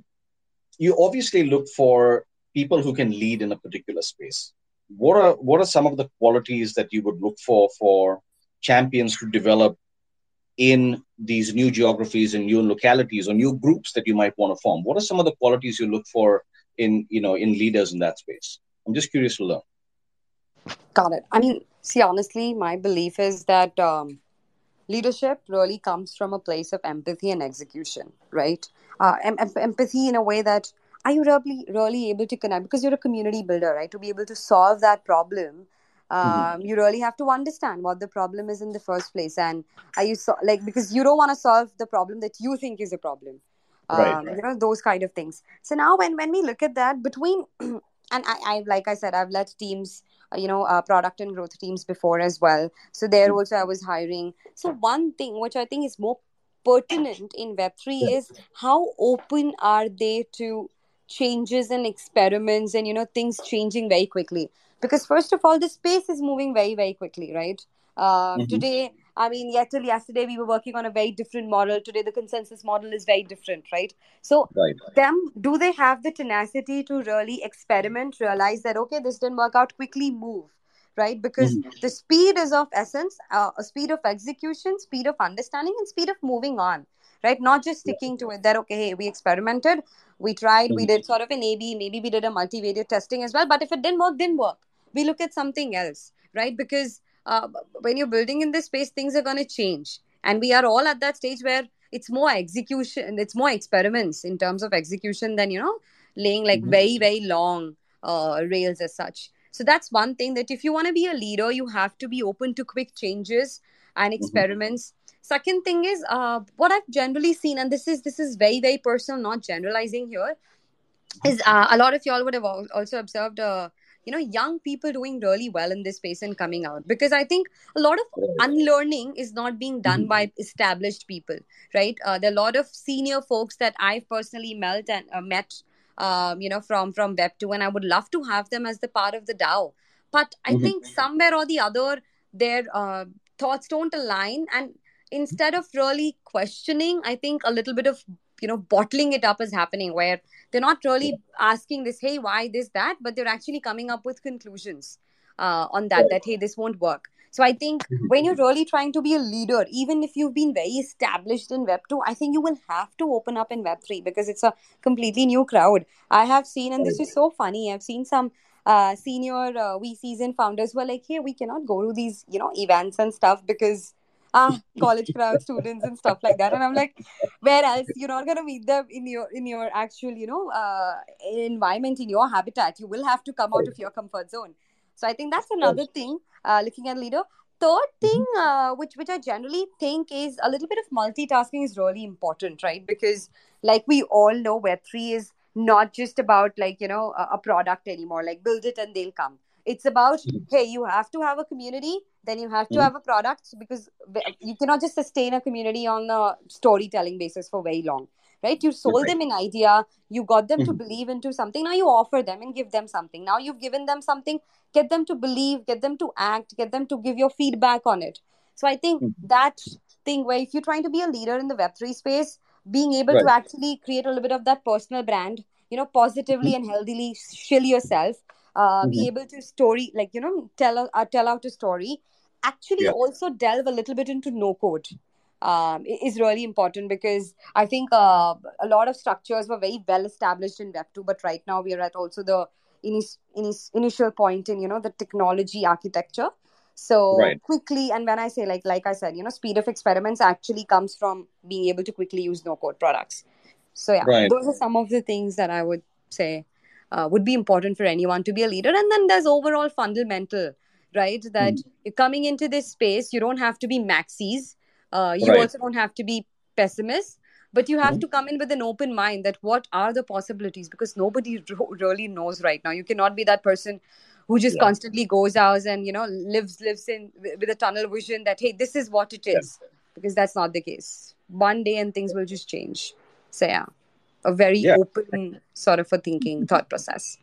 you obviously look for people who can lead in a particular space what are what are some of the qualities that you would look for for champions to develop in these new geographies and new localities or new groups that you might want to form? What are some of the qualities you look for in you know in leaders in that space? I'm just curious to learn. Got it. I mean see honestly my belief is that um, leadership really comes from a place of empathy and execution right? Uh, em- empathy in a way that are you really really able to connect? Because you're a community builder right? To be able to solve that problem um, mm-hmm. you really have to understand what the problem is in the first place. And are you so, like because you don't want to solve the problem that you think is a problem. Um, right, right. you know those kind of things. So now when when we look at that between and I, I like i said i've led teams uh, you know uh, product and growth teams before as well. So there mm-hmm. also i was hiring. So one thing which i think is more pertinent in web3 is how open are they to changes and experiments and you know things changing very quickly because first of all the space is moving very very quickly right uh, mm-hmm. today i mean yet till yesterday we were working on a very different model today the consensus model is very different right so right. them do they have the tenacity to really experiment realize that okay this didn't work out quickly move right because mm-hmm. the speed is of essence uh, a speed of execution speed of understanding and speed of moving on right? Not just sticking to it that okay hey we experimented we tried we did sort of an a b maybe we did a multivariate testing as well but if it didn't work didn't work. We look at something else right? Because uh, when you're building in this space things are going to change. And we are all at that stage where it's more execution it's more experiments in terms of execution than you know laying like mm-hmm. very very long uh, rails as such. So that's one thing that if you want to be a leader you have to be open to quick changes and mm-hmm. experiments. mm-hmm second thing is uh, what i've generally seen and this is this is very very personal not generalizing here is uh, a lot of y'all would have also observed uh, you know young people doing really well in this space and coming out because i think a lot of unlearning is not being done mm-hmm. by established people right uh, there are a lot of senior folks that i've personally met and uh, met um, you know from from web 2 and i would love to have them as the part of the dao but i mm-hmm. think somewhere or the other their uh, thoughts don't align and instead of really questioning i think a little bit of you know bottling it up is happening where they're not really asking this hey why this that? but they're actually coming up with conclusions uh, on that that hey this won't work. So i think when you're really trying to be a leader even if you've been very established in web 2 i think you will have to open up in web 3 because it's a completely new crowd. I have seen and this is so funny i've seen some uh, senior uh, vcs and founders who are like hey we cannot go to these you know events and stuff because ah college crowd students and stuff like that. And i'm like where else? You're not going to meet them in your in your actual you know uh, environment in your habitat. You will have to come out of your comfort zone. So i think that's another thing uh, looking at leader. Third thing uh, which which i generally think is a little bit of multitasking is really important right? Because like we all know web3 is not just about like you know a, a product anymore. Like build it and they'll come it's about Mhm. hey you have to have a community then you have to Mhm. have a product because you cannot just sustain a community on a storytelling basis for very long right you sold right. them an idea you got them to Mhm. believe into something now you offer them and give them something now you've given them something get them to believe get them to act get them to give your feedback on it so i think that thing where if you're trying to be a leader in the web3 space being able to actually create a little bit of that personal brand you know positively and healthily shill yourself uh, be Mhm. able to story like you know tell uh, tell out a story actually Yeah. also delve a little bit into no code um, is really important because I think uh, a lot of structures were very well established in Web two, but right now we are at also the inis- inis- initial point in you know the technology architecture. So Right. quickly, and when I say like like I said, you know, speed of experiments actually comes from being able to quickly use no code products. So yeah, Right. those are some of the things that I would say uh, would be important for anyone to be a leader. And then there's overall fundamental, right? That you're coming into this space, you don't have to be maxis. Uh, you Right. also don't have to be pessimists, but you have to come in with an open mind that what are the possibilities because nobody ro- really knows right now. You cannot be that person who just Yeah. constantly goes out and you know lives lives in with a tunnel vision that hey this is what it is because that's not the case. One day and things will just change. So yeah, a very Yeah. open sort of a thinking thought process.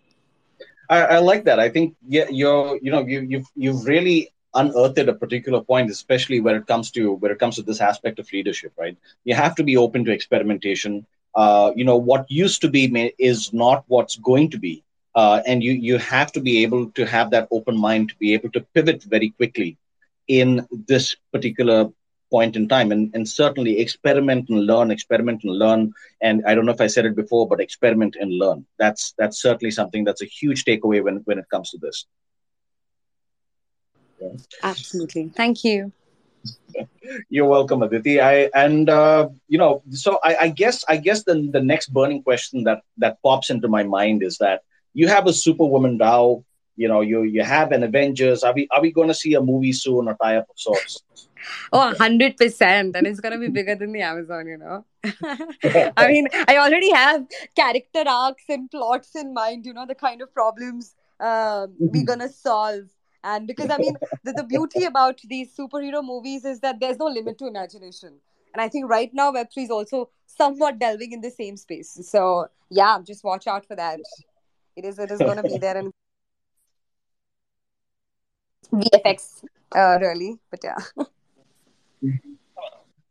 I, I like that. I think yeah, you're you know you you've you've really unearthed a particular point, especially when it comes to when it comes to this aspect of leadership. Right, you have to be open to experimentation. Uh, you know what used to be may, is not what's going to be, uh, and you you have to be able to have that open mind to be able to pivot very quickly in this particular point in time and, and certainly experiment and learn experiment and learn and i don't know if i said it before but experiment and learn. That's that's certainly something that's a huge takeaway when when it comes to this. Absolutely. Thank you. you're welcome aditi. I and uh, you know so I, I guess i guess the, the next burning question that that pops into my mind is that you have a Super Women DAO you know you you have an avengers. Are we are we going to see a movie soon or tie up of sorts Oh, 100%. And it's going to be bigger than the Amazon, you know. I mean, I already have character arcs and plots in mind, you know, the kind of problems um, we're going to solve. And because, I mean, the, the beauty about these superhero movies is that there's no limit to imagination. And I think right now, Web3 is also somewhat delving in the same space. So, yeah, just watch out for that. It is, it is going to be there in VFX, uh, really. But yeah.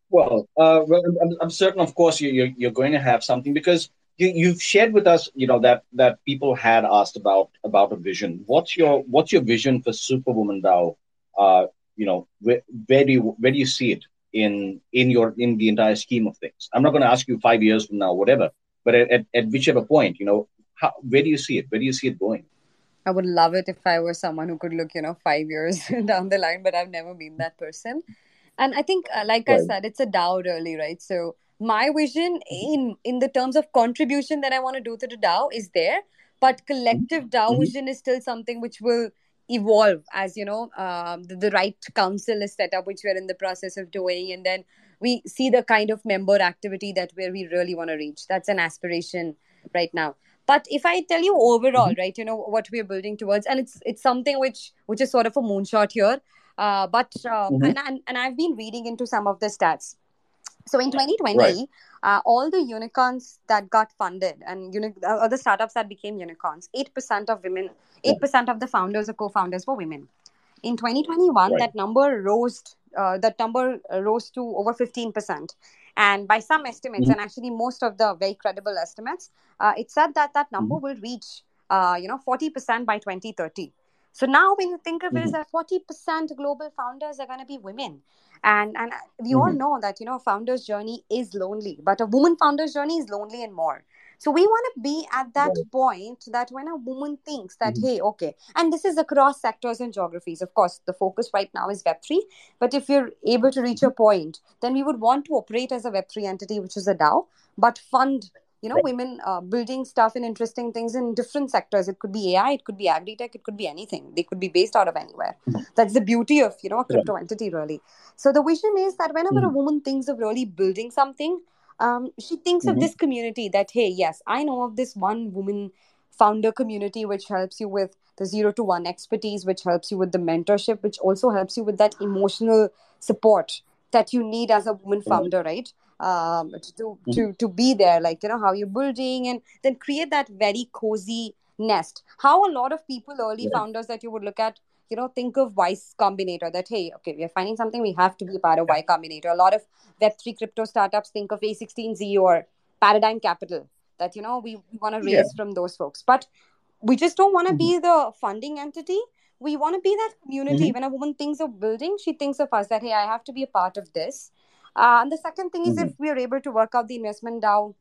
Well, uh, I'm, I'm certain, of course, you, you're, you're going to have something because you, you've shared with us, you know, that that people had asked about about a vision. What's your what's your vision for Super Women DAO? Uh, you know, where, where do you where do you see it in in your in the entire scheme of things? I'm not going to ask you five years from now, whatever, but at, at, at whichever point, you know, how, where do you see it? Where do you see it going? I would love it if I were someone who could look, you know, five years down the line, but I've never been that person. And I think, uh, like I said, it's a DAO, really, right? So my vision in in the terms of contribution that I want to do to the DAO is there, but collective DAO Mhm. vision is still something which will evolve as you know um, the, the right council is set up, which we're in the process of doing, and then we see the kind of member activity that where we really want to reach. That's an aspiration right now but if i tell you overall right you know what we're building towards and it's it's something which which is sort of a moonshot here uh, but um, Mhm. and, and and i've been reading into some of the stats so in 2020 Right. uh, all the unicorns that got funded and uni- uh, other startups that became unicorns 8% of women 8% of the founders or co-founders were women in 2021 Right. that number rose uh, that number uh, rose to over 15% and by some estimates Mhm. and actually most of the very credible estimates uh, it said that that number will reach uh, you know 40% by 2030 so now when you think of it is Mhm. that 40% global founders are going to be women and and we all Mhm. know that you know a founder's journey is lonely but a woman founder's journey is lonely and more so we want to be at that point that when a woman thinks that Mhm. hey okay and this is across sectors and geographies of course the focus right now is web3 but if you're able to reach a point then we would want to operate as a web3 entity which is a dao but fund you know Right. women uh, building stuff and interesting things in different sectors it could be ai it could be agri-tech it could be anything they could be based out of anywhere Mhm. that's the beauty of you know a crypto entity really so the vision is that whenever a Mhm. woman thinks of really building something um, she thinks Mhm. of this community that hey yes i know of this one woman founder community which helps you with the zero to one expertise which helps you with the mentorship which also helps you with that emotional support that you need as a woman founder right um, to, to to be there like you know how you're building and then create that very cozy nest how a lot of people early Yeah. founders that you would look at you know think of y combinator that hey okay we are finding something we have to be part of y combinator a lot of web3 crypto startups think of a16z or paradigm capital that you know we, we want to raise Yeah. Mm-hmm. from those folks but we just don't want to be the funding entity we want to be that community Mhm. when a woman thinks of building she thinks of us that hey i have to be a part of this uh, and the second thing is Mhm. if we are able to work out the investment DAO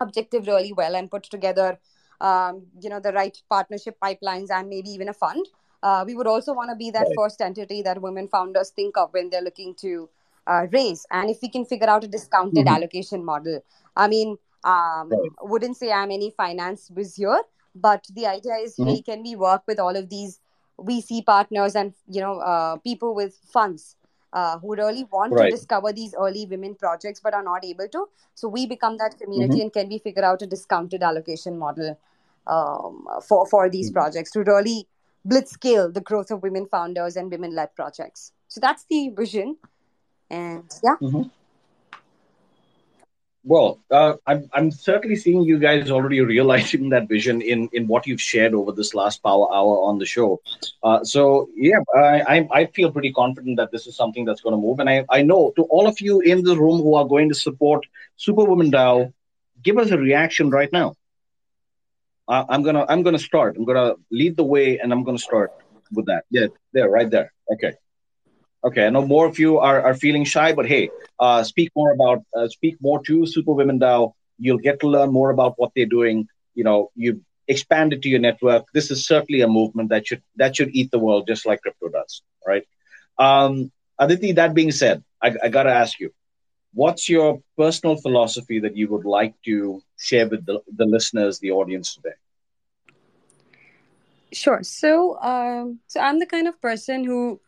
objective really well and put together um, you know the right partnership pipelines and maybe even a fund uh, we would also want to be that Right. first entity that women founders think of when they're looking to uh, raise and if we can figure out a discounted Mhm. allocation model i mean um, Right. wouldn't say i'm any finance whiz here but the idea is Mhm. hey can we work with all of these vc partners and you know uh, people with funds uh, who really want Right. to discover these early women projects but are not able to so we become that community Mm-hmm. and can we figure out a discounted allocation model um, for for these Mhm. projects to really blitz scale the growth of women founders and women led projects so that's the vision and yeah Well, uh, I'm I'm certainly seeing you guys already realizing that vision in in what you've shared over this last power hour on the show. Uh, so yeah, I, I I feel pretty confident that this is something that's going to move, and I I know to all of you in the room who are going to support Super Women DAO, give us a reaction right now. I'm gonna I'm gonna start. I'm gonna lead the way, and I'm gonna start with that. Yeah, there, right there. Okay. Okay, I know more of you are, are feeling shy, but hey, uh, speak more about uh, speak more to Super Women DAO. You'll get to learn more about what they're doing. You know, you expand it to your network. This is certainly a movement that should that should eat the world just like crypto does, right? Um, Aditi, that being said, I, I gotta ask you, what's your personal philosophy that you would like to share with the, the listeners, the audience today? Sure. So, um, so I'm the kind of person who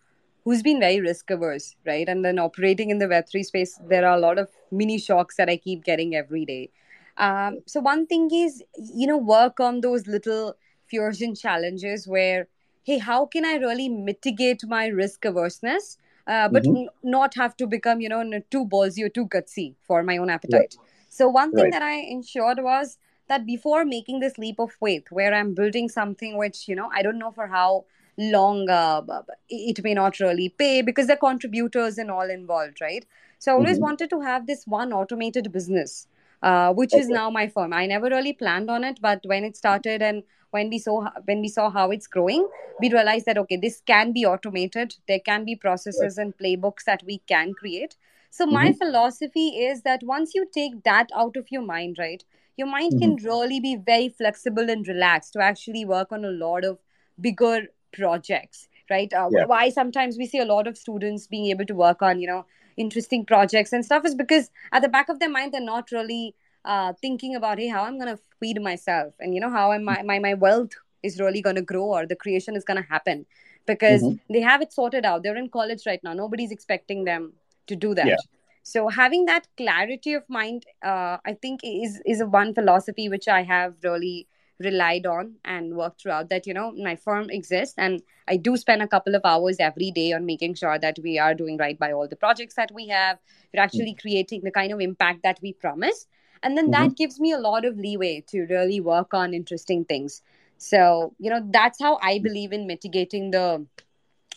who's been very risk averse, right? And then operating in the Web three space, there are a lot of mini shocks that I keep getting every day. Um, so one thing is, you know, work on those little fears and challenges where, hey, how can I really mitigate my risk averseness, uh, but Mhm. n- not have to become, you know, too ballsy or too gutsy for my own appetite. So one thing Right. that I ensured was that before making this leap of faith where i'm building something which you know i don't know for how long uh, b- b- it may not really pay because there are contributors and all involved right? So i always Mhm. wanted to have this one automated business uh, which is now my firm. I never really planned on it but when it started and when we saw when we saw how it's growing we realized that okay this can be automated. There can be processes and playbooks that we can create. So my Mhm. philosophy is that once you take that out of your mind right your mind can really be very flexible and relaxed to actually work on a lot of bigger projects right uh, Yeah. why sometimes we see a lot of students being able to work on you know interesting projects and stuff is because at the back of their mind they're not really uh, thinking about hey how i'm going to feed myself and you know how am I, my my wealth is really going to grow or the creation is going to happen because Mhm. they have it sorted out they're in college right now nobody's expecting them to do that Yeah. so having that clarity of mind uh, i think is is a one philosophy which i have really relied on and worked throughout that you know my firm exists. And i do spend a couple of hours every day on making sure that we are doing right by all the projects that we have. We're actually creating the kind of impact that we promise. And then that gives me a lot of leeway to really work on interesting things. So you know that's how i believe in mitigating the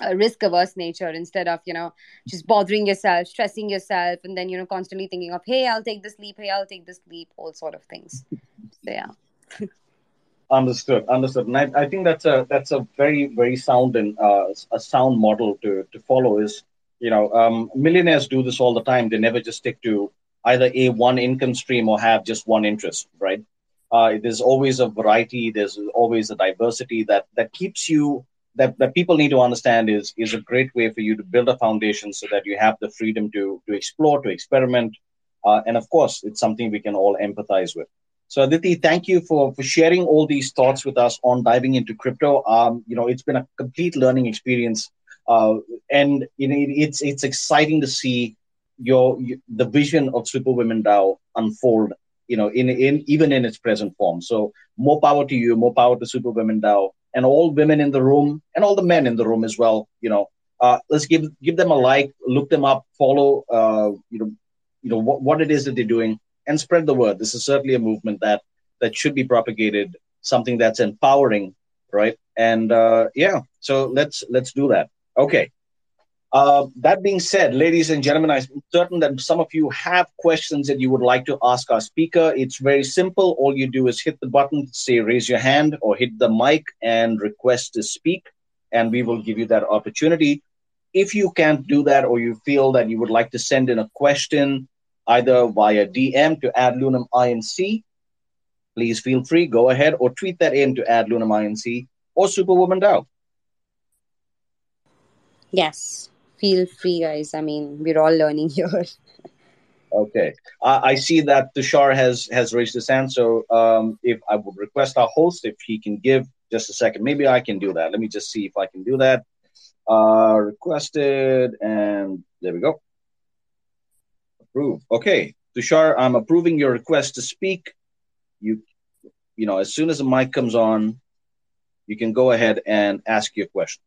uh, risk averse nature instead of you know just bothering yourself stressing yourself and then you know constantly thinking of hey i'll take this leap hey i'll take this leap all sort of things. So yeah Understood, understood, and I, I think that's a that's a very very sound and uh, a sound model to to follow. Is you know um, millionaires do this all the time. They never just stick to either a one income stream or have just one interest, right? Uh, there's always a variety. There's always a diversity that that keeps you that that people need to understand is is a great way for you to build a foundation so that you have the freedom to to explore, to experiment, uh, and of course, it's something we can all empathize with. So Aditi, thank you for, for sharing all these thoughts with us on diving into crypto. Um, you know, it's been a complete learning experience, uh, and you know, it, it's it's exciting to see your the vision of Super Women DAO unfold. You know, in in even in its present form. So more power to you, more power to Super Women DAO, and all women in the room, and all the men in the room as well. You know, uh, let's give give them a like, look them up, follow. Uh, you know, you know what, what it is that they're doing, and spread the word. This is certainly a movement that that should be propagated. Something that's empowering, right? And uh, yeah, so let's let's do that. Okay. Uh, that being said, ladies and gentlemen, I'm certain that some of you have questions that you would like to ask our speaker. It's very simple. All you do is hit the button, say raise your hand, or hit the mic and request to speak, and we will give you that opportunity. If you can't do that, or you feel that you would like to send in a question either via DM to AdLunam INC, please feel free, go ahead, or tweet that in to AdLunam INC or Super Women DAO. Yes feel free, guys. I mean, we're all learning here. okay, uh, I see that Tushar has has raised his hand. So, um, if I would request our host if he can give just a second, maybe I can do that. Let me just see if I can do that. Uh, requested, and there we go. Approve. Okay, Tushar, I'm approving your request to speak. You, you know, as soon as the mic comes on, you can go ahead and ask your question.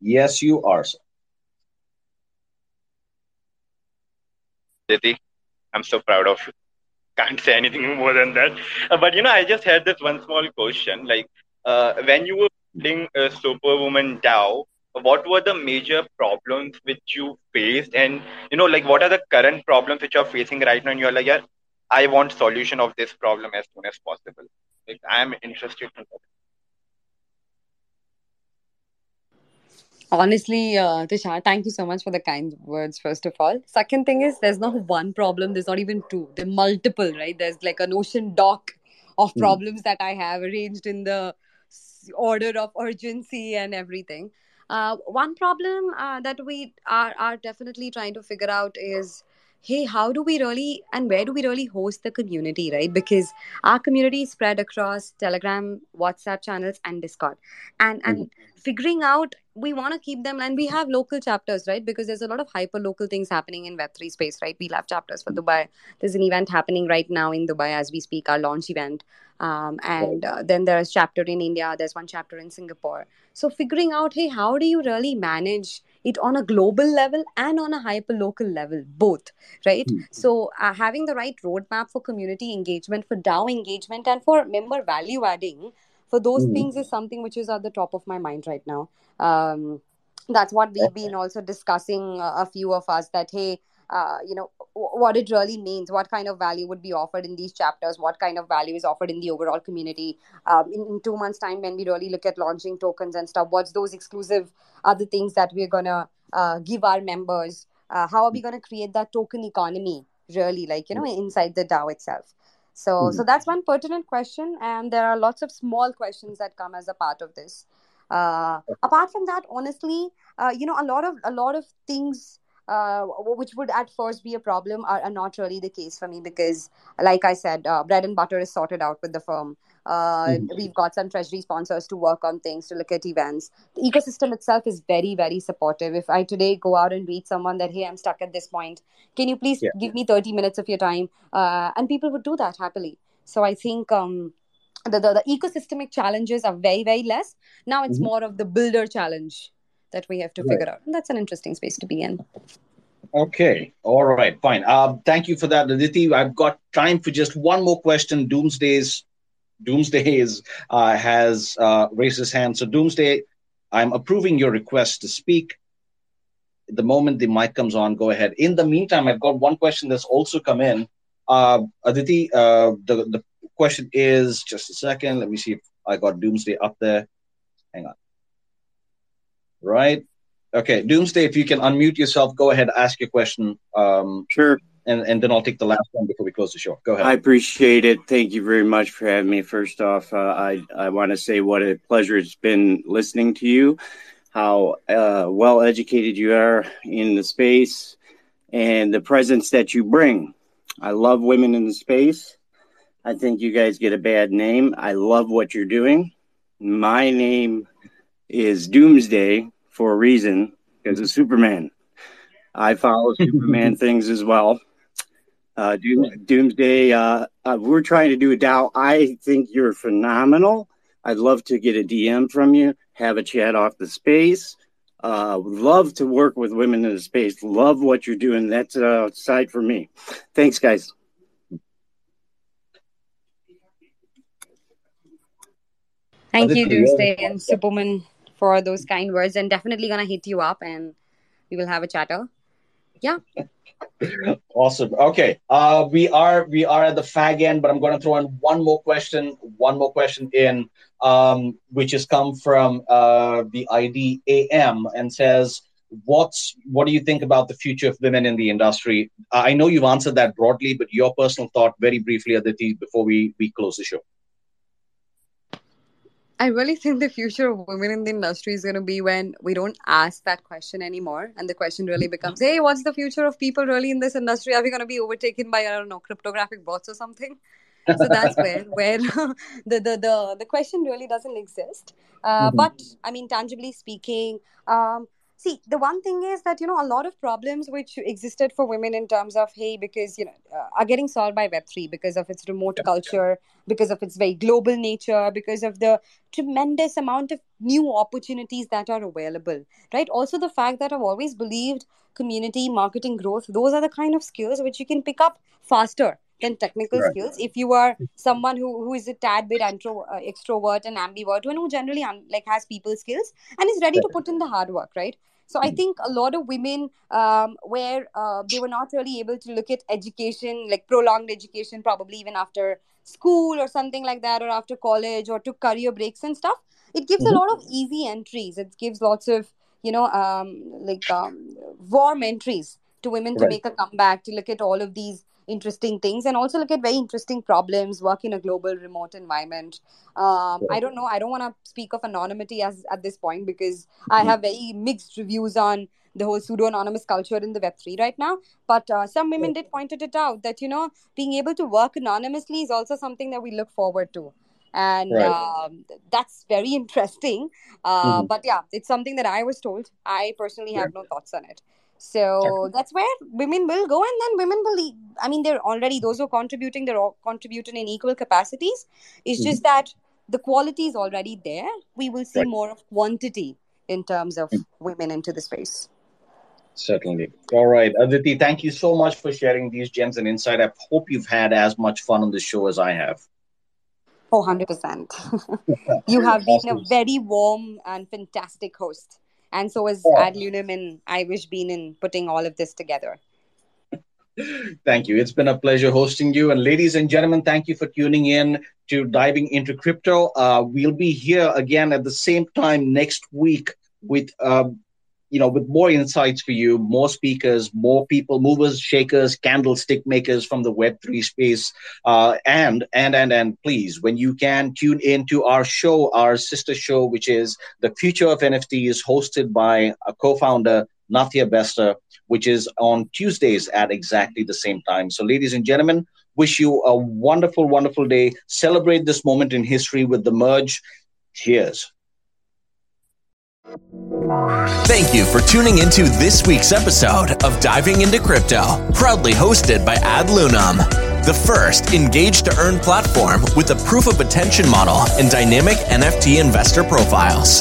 Yes, you are, sir. Diti, I'm so proud of you. Can't say anything more than that. Uh, but you know, I just had this one small question. Like, uh, when you were building a Super Women DAO, what were the major problems which you faced, and you know, like, what are the current problems which you're facing right now? And you're like, yeah, I want solution of this problem as soon as possible. Like, I'm interested in that. Honestly, uh, Tushar, thank you so much for the kind words, first of all. Second thing is, there's not one problem, there's not even two, there are multiple, right? There's like an ocean dock of hmm. problems mm. that I have arranged in the order of urgency and everything. Uh, one problem uh, that we are, are definitely trying to figure out is hey how do we really and where do we really host the community right? Because our community is spread across telegram whatsapp channels and discord. And and mm-hmm. figuring out we want to keep them and we have local chapters right? Because there's a lot of hyper local things happening in web3 space right? We'll have chapters for dubai. There's an event happening right now in dubai as we speak our launch event. Um, and uh, then there's chapter in india there's one chapter in singapore. So figuring out hey how do you really manage it on a global level and on a hyper local level both right mm-hmm. so uh, having the right roadmap for community engagement for dao engagement and for member value adding for those mm. things is something which is at the top of my mind right now um, that's what we've been also discussing uh, a few of us that hey uh, you know what it really means what kind of value would be offered in these chapters what kind of value is offered in the overall community. Um, in, in, two months time when we really look at launching tokens and stuff what's those exclusive other things that we're gonna uh, give our members? Uh, how are we gonna create that token economy really like you know inside the dao itself? So mm-hmm. so that's one pertinent question and there are lots of small questions that come as a part of this. Uh, apart from that honestly uh, you know a lot of a lot of things uh, which would at first be a problem are, are, not really the case for me because like i said uh, bread and butter is sorted out with the firm uh, mm-hmm. We've got some treasury sponsors to work on things, to look at events. The ecosystem itself is very, very supportive. If I today go out and read someone that, hey, I'm stuck at this point, can you please yeah. give me 30 minutes of your time? Uh, and people would do that happily. So I think um, the, the, the, ecosystemic challenges are very, very less. Now it's mm-hmm. more of the builder challenge that we have to right. figure out. And that's an interesting space to be in. Okay. All right. Fine. Uh, thank you for that, Aditi. I've got time for just one more question. Doomsday's Doomsday is, uh, has uh, raised his hand. So, Doomsday, I'm approving your request to speak. The moment the mic comes on, go ahead. In the meantime, I've got one question that's also come in. Uh, Aditi, uh, the, the question is just a second. Let me see if I got Doomsday up there. Hang on. Right. Okay. Doomsday, if you can unmute yourself, go ahead, ask your question. Um, sure and, and then I'll take the last one before we close the show. Go ahead. I appreciate it. Thank you very much for having me. First off, uh, I, I want to say what a pleasure it's been listening to you, how uh, well educated you are in the space, and the presence that you bring. I love women in the space. I think you guys get a bad name. I love what you're doing. My name is Doomsday for a reason because of Superman. I follow Superman things as well. Uh, Doom, Doomsday, uh, uh, we're trying to do a DAO. I think you're phenomenal. I'd love to get a DM from you, have a chat off the space. Uh, love to work with women in the space. Love what you're doing. That's a uh, side for me. Thanks, guys. Thank you, Doomsday and Superman, for those kind words. And definitely gonna hit you up, and we will have a chatter. Yeah. awesome. Okay. Uh, we are we are at the fag end, but I'm to throw in one more question. One more question in, um, which has come from uh, the ID AM and says, "What's what do you think about the future of women in the industry?" I know you've answered that broadly, but your personal thought, very briefly, Aditi, before we we close the show. I really think the future of women in the industry is going to be when we don't ask that question anymore. And the question really becomes, hey, what's the future of people really in this industry? Are we going to be overtaken by, I don't know, cryptographic bots or something? so that's where where the, the the the question really doesn't exist. Uh, mm-hmm. But I mean, tangibly speaking, um, see the one thing is that you know a lot of problems which existed for women in terms of hey because you know uh, are getting solved by web3 because of its remote culture because of its very global nature because of the tremendous amount of new opportunities that are available right? Also the fact that i've always believed community marketing growth those are the kind of skills which you can pick up faster than technical right. skills. If you are someone who, who is a tad bit intro, uh, extrovert and ambivert and who generally un- like has people skills and is ready to put in the hard work right so I think a lot of women um, where uh, they were not really able to look at education, like prolonged education, probably even after school or something like that, or after college, or took career breaks and stuff. It gives mm-hmm. a lot of easy entries. It gives lots of you know um, like um, warm entries to women to right. make a comeback to look at all of these interesting things and also look at very interesting problems work in a global remote environment um, i don't know i don't want to speak of anonymity as at this point because i hmm. have very mixed reviews on the whole pseudo anonymous culture in the web3 right now but uh, some women did pointed it out that you know being able to work anonymously is also something that we look forward to and right. um, that's very interesting uh, mm-hmm. but yeah it's something that i was told i personally have yeah. no thoughts on it so that's where women will go and then women will i mean they're already those who are contributing they're all contributing in equal capacities. It's mm-hmm. just that the quality is already there. We will see right. more of quantity in terms of mm-hmm. women into the space. Certainly. All right aditi thank you so much for sharing these gems and insight. I hope you've had as much fun on the show as i have. Oh, 100%. you have been a very warm and fantastic host and so is. AdLunam and wish Bean in putting all of this together. Thank you. It's been a pleasure hosting you. And ladies and gentlemen, thank you for tuning in to Diving into Crypto. Uh, we'll be here again at the same time next week with uh, you know, with more insights for you, more speakers, more people, movers, shakers, candlestick makers from the Web3 space. Uh, and, and, and, and please, when you can tune in to our show, our sister show, which is The Future of NFTs, hosted by a co founder, Nathia Bester, which is on Tuesdays at exactly the same time. So, ladies and gentlemen, wish you a wonderful, wonderful day. Celebrate this moment in history with the merge. Cheers. Thank you for tuning into this week's episode of Diving into Crypto, proudly hosted by AdLunam, the first engage to earn platform with a proof of attention model and dynamic NFT investor profiles.